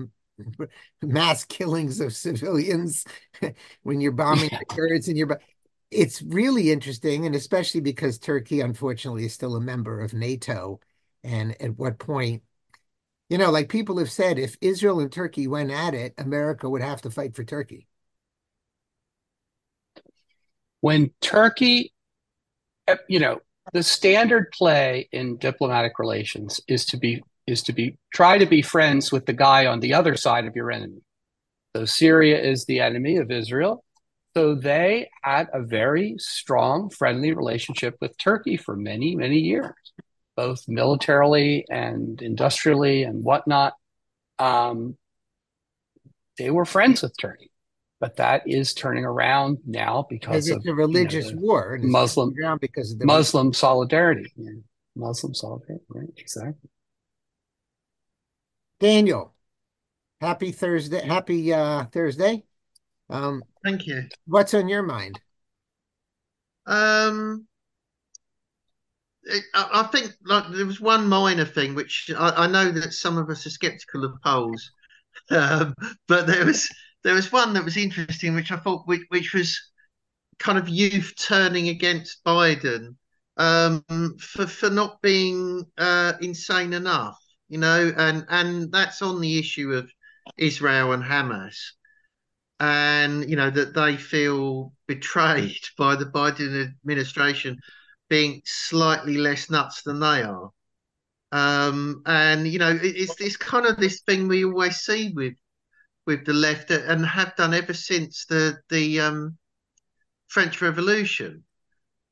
mass killings of civilians when you're bombing the Kurds and you're. It's really interesting, and especially because Turkey, unfortunately, is still a member of NATO. And at what point, you know, like people have said, if Israel and Turkey went at it, America would have to fight for Turkey. When Turkey, eh, you know, the standard play in diplomatic relations is to be is to be try to be friends with the guy on the other side of your enemy. So Syria is the enemy of Israel. So they had a very strong friendly relationship with Turkey for many, many years, both militarily and industrially and whatnot. Um, they were friends with Turkey but that is turning around now because it's of a religious you know, war. Muslim because of the Muslim solidarity. Yeah. Muslim solidarity, right? Exactly. Daniel, happy Thursday. Happy uh, Thursday. Um, Thank you. What's on your mind? Um, it, I, I, think like there was one minor thing which I, I, know that some of us are skeptical of polls, um, but there was there was one that was interesting, which I thought, which, which was kind of youth turning against Biden um, for for not being uh, insane enough, you know, and and that's on the issue of Israel and Hamas, and you know that they feel betrayed by the Biden administration being slightly less nuts than they are. Um, and you know, it's it's kind of this thing we always see with with the left and have done ever since the the um, French Revolution.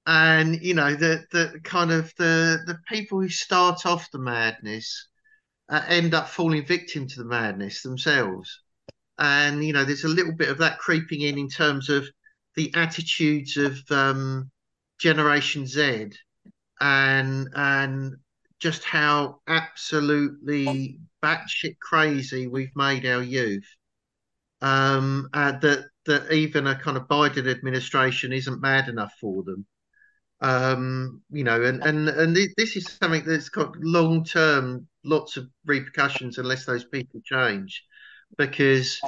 And you know the the kind of the the people who start off the madness uh, end up falling victim to the madness themselves. And you know there's a little bit of that creeping in in terms of the attitudes of um, Generation Z and and just how absolutely batshit crazy we've made our youth um, uh, that that even a kind of Biden administration isn't mad enough for them. Um, you know, and and and this is something that's got long term, lots of repercussions unless those people change, because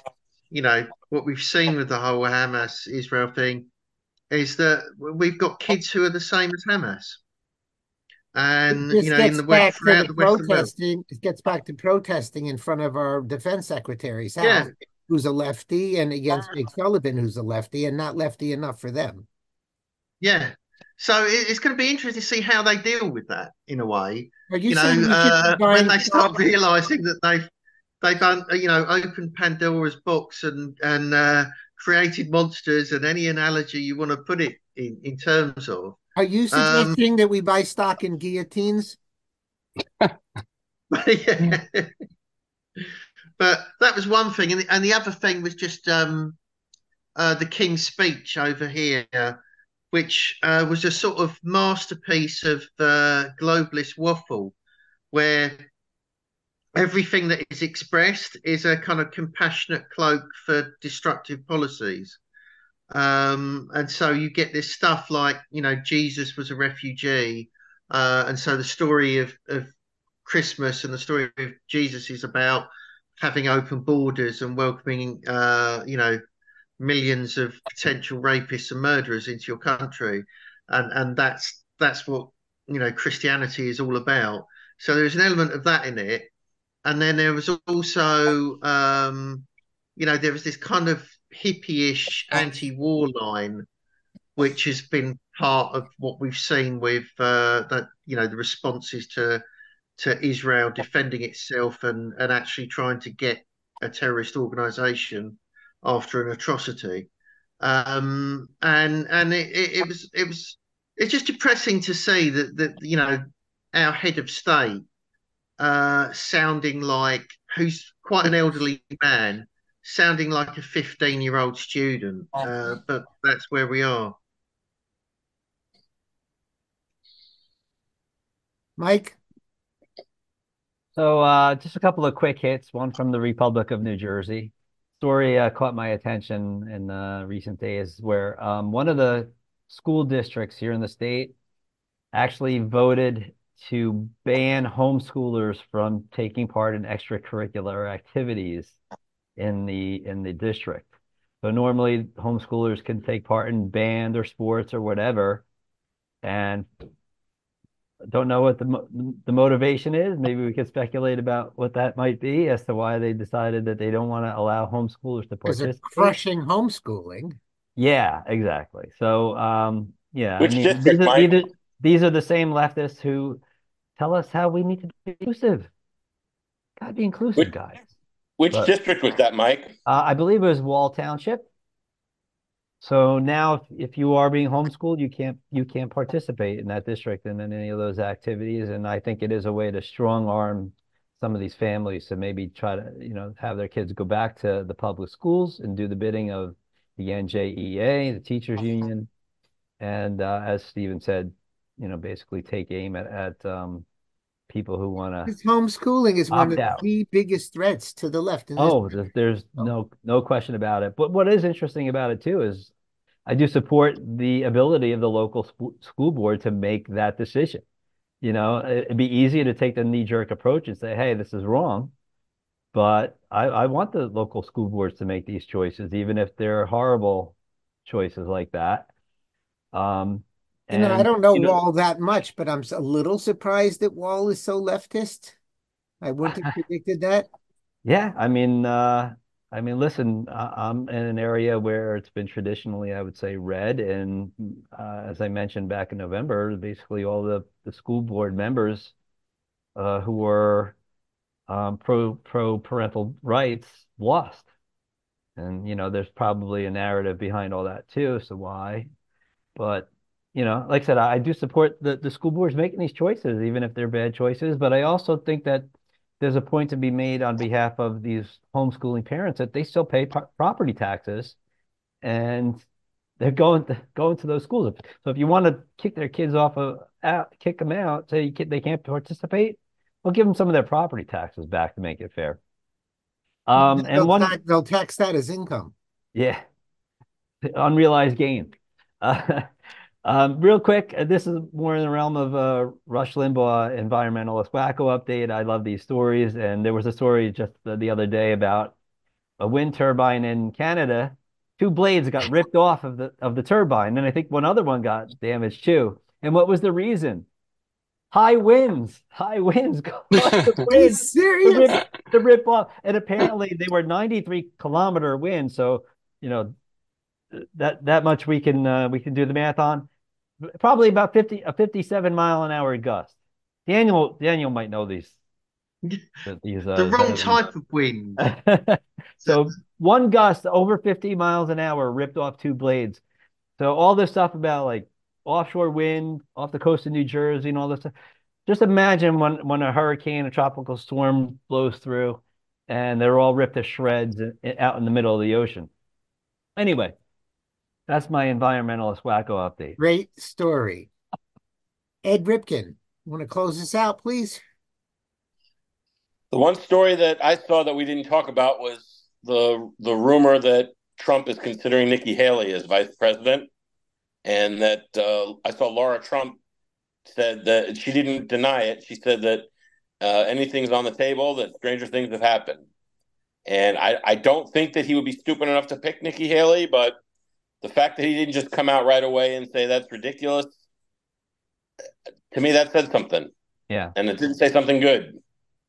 you know what we've seen with the whole Hamas Israel thing is that we've got kids who are the same as Hamas. And you know, in the West, the protesting, it gets back to protesting in front of our defense secretaries. Yeah, who's a lefty, and against Jake Sullivan, who's a lefty, and not lefty enough for them. Yeah. So it's going to be interesting to see how they deal with that in a way. Are you, you know, uh, when they start realizing that they've they've done, you know, opened Pandora's box and and uh, created monsters and any analogy you want to put it in in terms of. Are you suggesting um, that we buy stock in guillotines? yeah. But that was one thing, and the, and the other thing was just um, uh, the King's speech over here, which uh, was a sort of masterpiece of uh, globalist waffle, where everything that is expressed is a kind of compassionate cloak for destructive policies. Um, and so you get this stuff like, you know, Jesus was a refugee. Uh, and so the story of, of Christmas and the story of Jesus is about having open borders and welcoming, uh, you know, millions of potential rapists and murderers into your country, and and that's that's what you know Christianity is all about. So there's an element of that in it, and then there was also, um, you know, there was this kind of hippie-ish anti-war line, which has been part of what we've seen with uh, that, you know, the responses to to Israel defending itself and, and actually trying to get a terrorist organization after an atrocity. Um, and and it, it, it, was it was it's just depressing to see that that you know our head of state uh, sounding like who's quite an elderly man, sounding like a 15 year old student. Uh, but that's where we are. Mike. So uh, just a couple of quick hits. One from the Republic of New Jersey. Story uh, caught my attention in uh, recent days, where um, one of the school districts here in the state actually voted to ban homeschoolers from taking part in extracurricular activities in the in the district. So normally homeschoolers can take part in band or sports or whatever, and don't know what the the motivation is. Maybe we could speculate about what that might be as to why they decided that they don't want to allow homeschoolers to participate. crushing homeschooling. Yeah, exactly. So, um, yeah, Which I mean, these are, Mike? these are these are the same leftists who tell us how we need to be inclusive. Gotta be inclusive, Which- guys. Which But- district was that, Mike? Uh, I believe it was Wall Township. So now, if, if you are being homeschooled, you can't you can't participate in that district and in any of those activities. And I think it is a way to strong arm some of these families to maybe try to you know have their kids go back to the public schools and do the bidding of the NJEA, the teachers union, and uh, as Stephen said, you know basically take aim at at um, people who want to homeschooling is one of out. the biggest threats to the left. in this Oh, there's, there's no no question about it. But what is interesting about it too is I do support the ability of the local sp- school board to make that decision. You know, it- it'd be easier to take the knee-jerk approach and say, "Hey, this is wrong." But I, I want the local school boards to make these choices, even if they're horrible choices like that. Um, You know, I don't know you know- Wall that much, but I'm a little surprised that Wall is so leftist. I wouldn't have predicted that. Yeah, I mean, uh, I mean, listen, I'm in an area where it's been traditionally, I would say, red, and uh, as I mentioned back in November, basically all the the school board members uh, who were um, pro pro parental rights lost, and you know, there's probably a narrative behind all that too. So why? But you know, like I said, I, I do support the the school boards making these choices, even if they're bad choices. But I also think that there's a point to be made on behalf of these homeschooling parents that they still pay pro- property taxes, and they're going to going to those schools. So if you want to kick their kids off of out, kick them out, say you can, they can't participate, well, give them some of their property taxes back to make it fair. Um, and They'll one, tax, they'll tax that as income. yeah, unrealized gain. Uh, um, real quick, uh, this is more in the realm of uh, Rush Limbaugh environmentalist wacko update. I love these stories, and there was a story just the, the other day about a wind turbine in Canada. Two blades got ripped off of the of the turbine, and I think one other one got damaged too. And what was the reason? High winds. High winds caused the Are you winds to rip, to rip off. And apparently they were 93 kilometer winds. So, you know, that that much we can uh, we can do the math on. Probably about 50 a 57 mile an hour gust. Daniel Daniel might know these. These uh, the wrong type of wind. so one gust over 50 miles an hour ripped off two blades. So all this stuff about like offshore wind off the coast of New Jersey and all this stuff. Just imagine when when a hurricane, a tropical storm blows through, and they're all ripped to shreds out in the middle of the ocean. Anyway, that's my environmentalist wacko update. Great story. Ed Ripkin, want to close this out, please? The one story that I saw that we didn't talk about was the the rumor that Trump is considering Nikki Haley as vice president, and that uh, I saw Laura Trump said that she didn't deny it. She said that uh, anything's on the table, that stranger things have happened, and I I don't think that he would be stupid enough to pick Nikki Haley, but the fact that he didn't just come out right away and say that's ridiculous, to me that said something, Yeah. and it didn't say something good.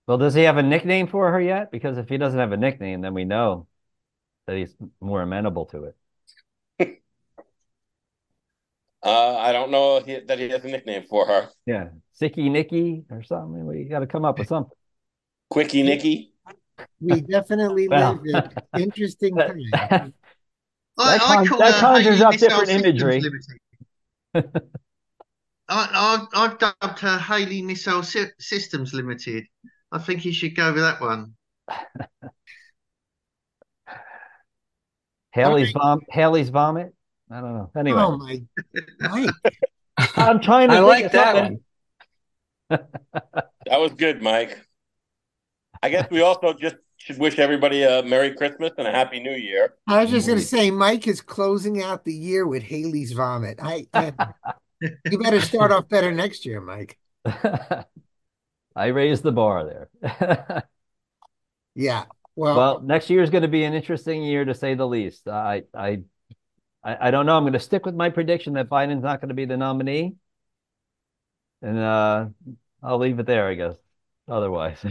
Well, does he have a nickname for her yet? Because if he doesn't have a nickname, then we know that he's more amenable to it. Uh, I don't know he, that he has a nickname for her. Yeah. Sicky Nicky or something. We got to come up with something. Quickie Nikki. We definitely Well. live in interesting That- times. I, That I con- call that conjures Haley up Missile different imagery. I, I've, I've dubbed her Haley Missile Sy- Systems Limited. I think you should go with that one. Haley's vom Haley's vomit. I don't know. Anyway, Oh my, I'm trying to I like that something. one. That was good, Mike. I guess we also just should wish everybody a Merry Christmas and a Happy New Year. I was just going to Mhm. say, Mike is closing out the year with Haley's vomit. I, I You better start off better next year, Mike. I raised the bar there. Yeah. Well, Well, next year is going to be an interesting year to say the least. I I I, I don't know. I'm going to stick with my prediction that Biden's not going to be the nominee. And uh I'll leave it there, I guess. Otherwise.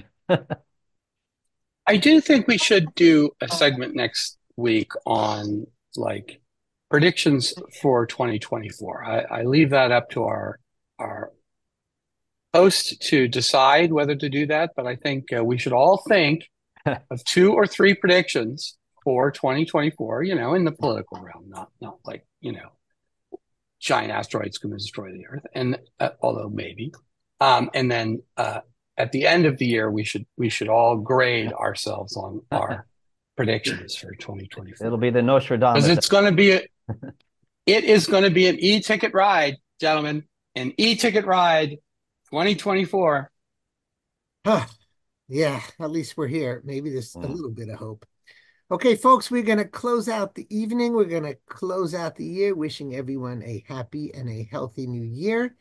I do think we should do a segment next week on like predictions for 2024. I, I leave that up to our our host to decide whether to do that, but I think uh, we should all think of two or three predictions for 2024, you know, in the political realm, not not like, you know, giant asteroids going to destroy the earth and uh, although maybe um, and then uh, at the end of the year we should we should all grade ourselves on our predictions for 2024 It'll be the Nostradamus. because it's going to be a, it is going to be an e-ticket ride gentlemen an e-ticket ride 2024 huh. yeah, at least we're here. Maybe there's a Mm. little bit of hope. Okay, folks, we're going to close out the evening. We're going to close out the year, wishing everyone a happy and a healthy new year.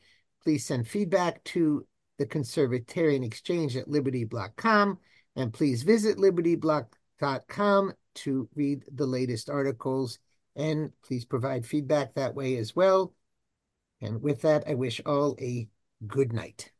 Please send feedback to the Conservatarian Exchange at libertyblock.com and please visit libertyblock.com to read the latest articles and please provide feedback that way as well. And with that, I wish all a good night.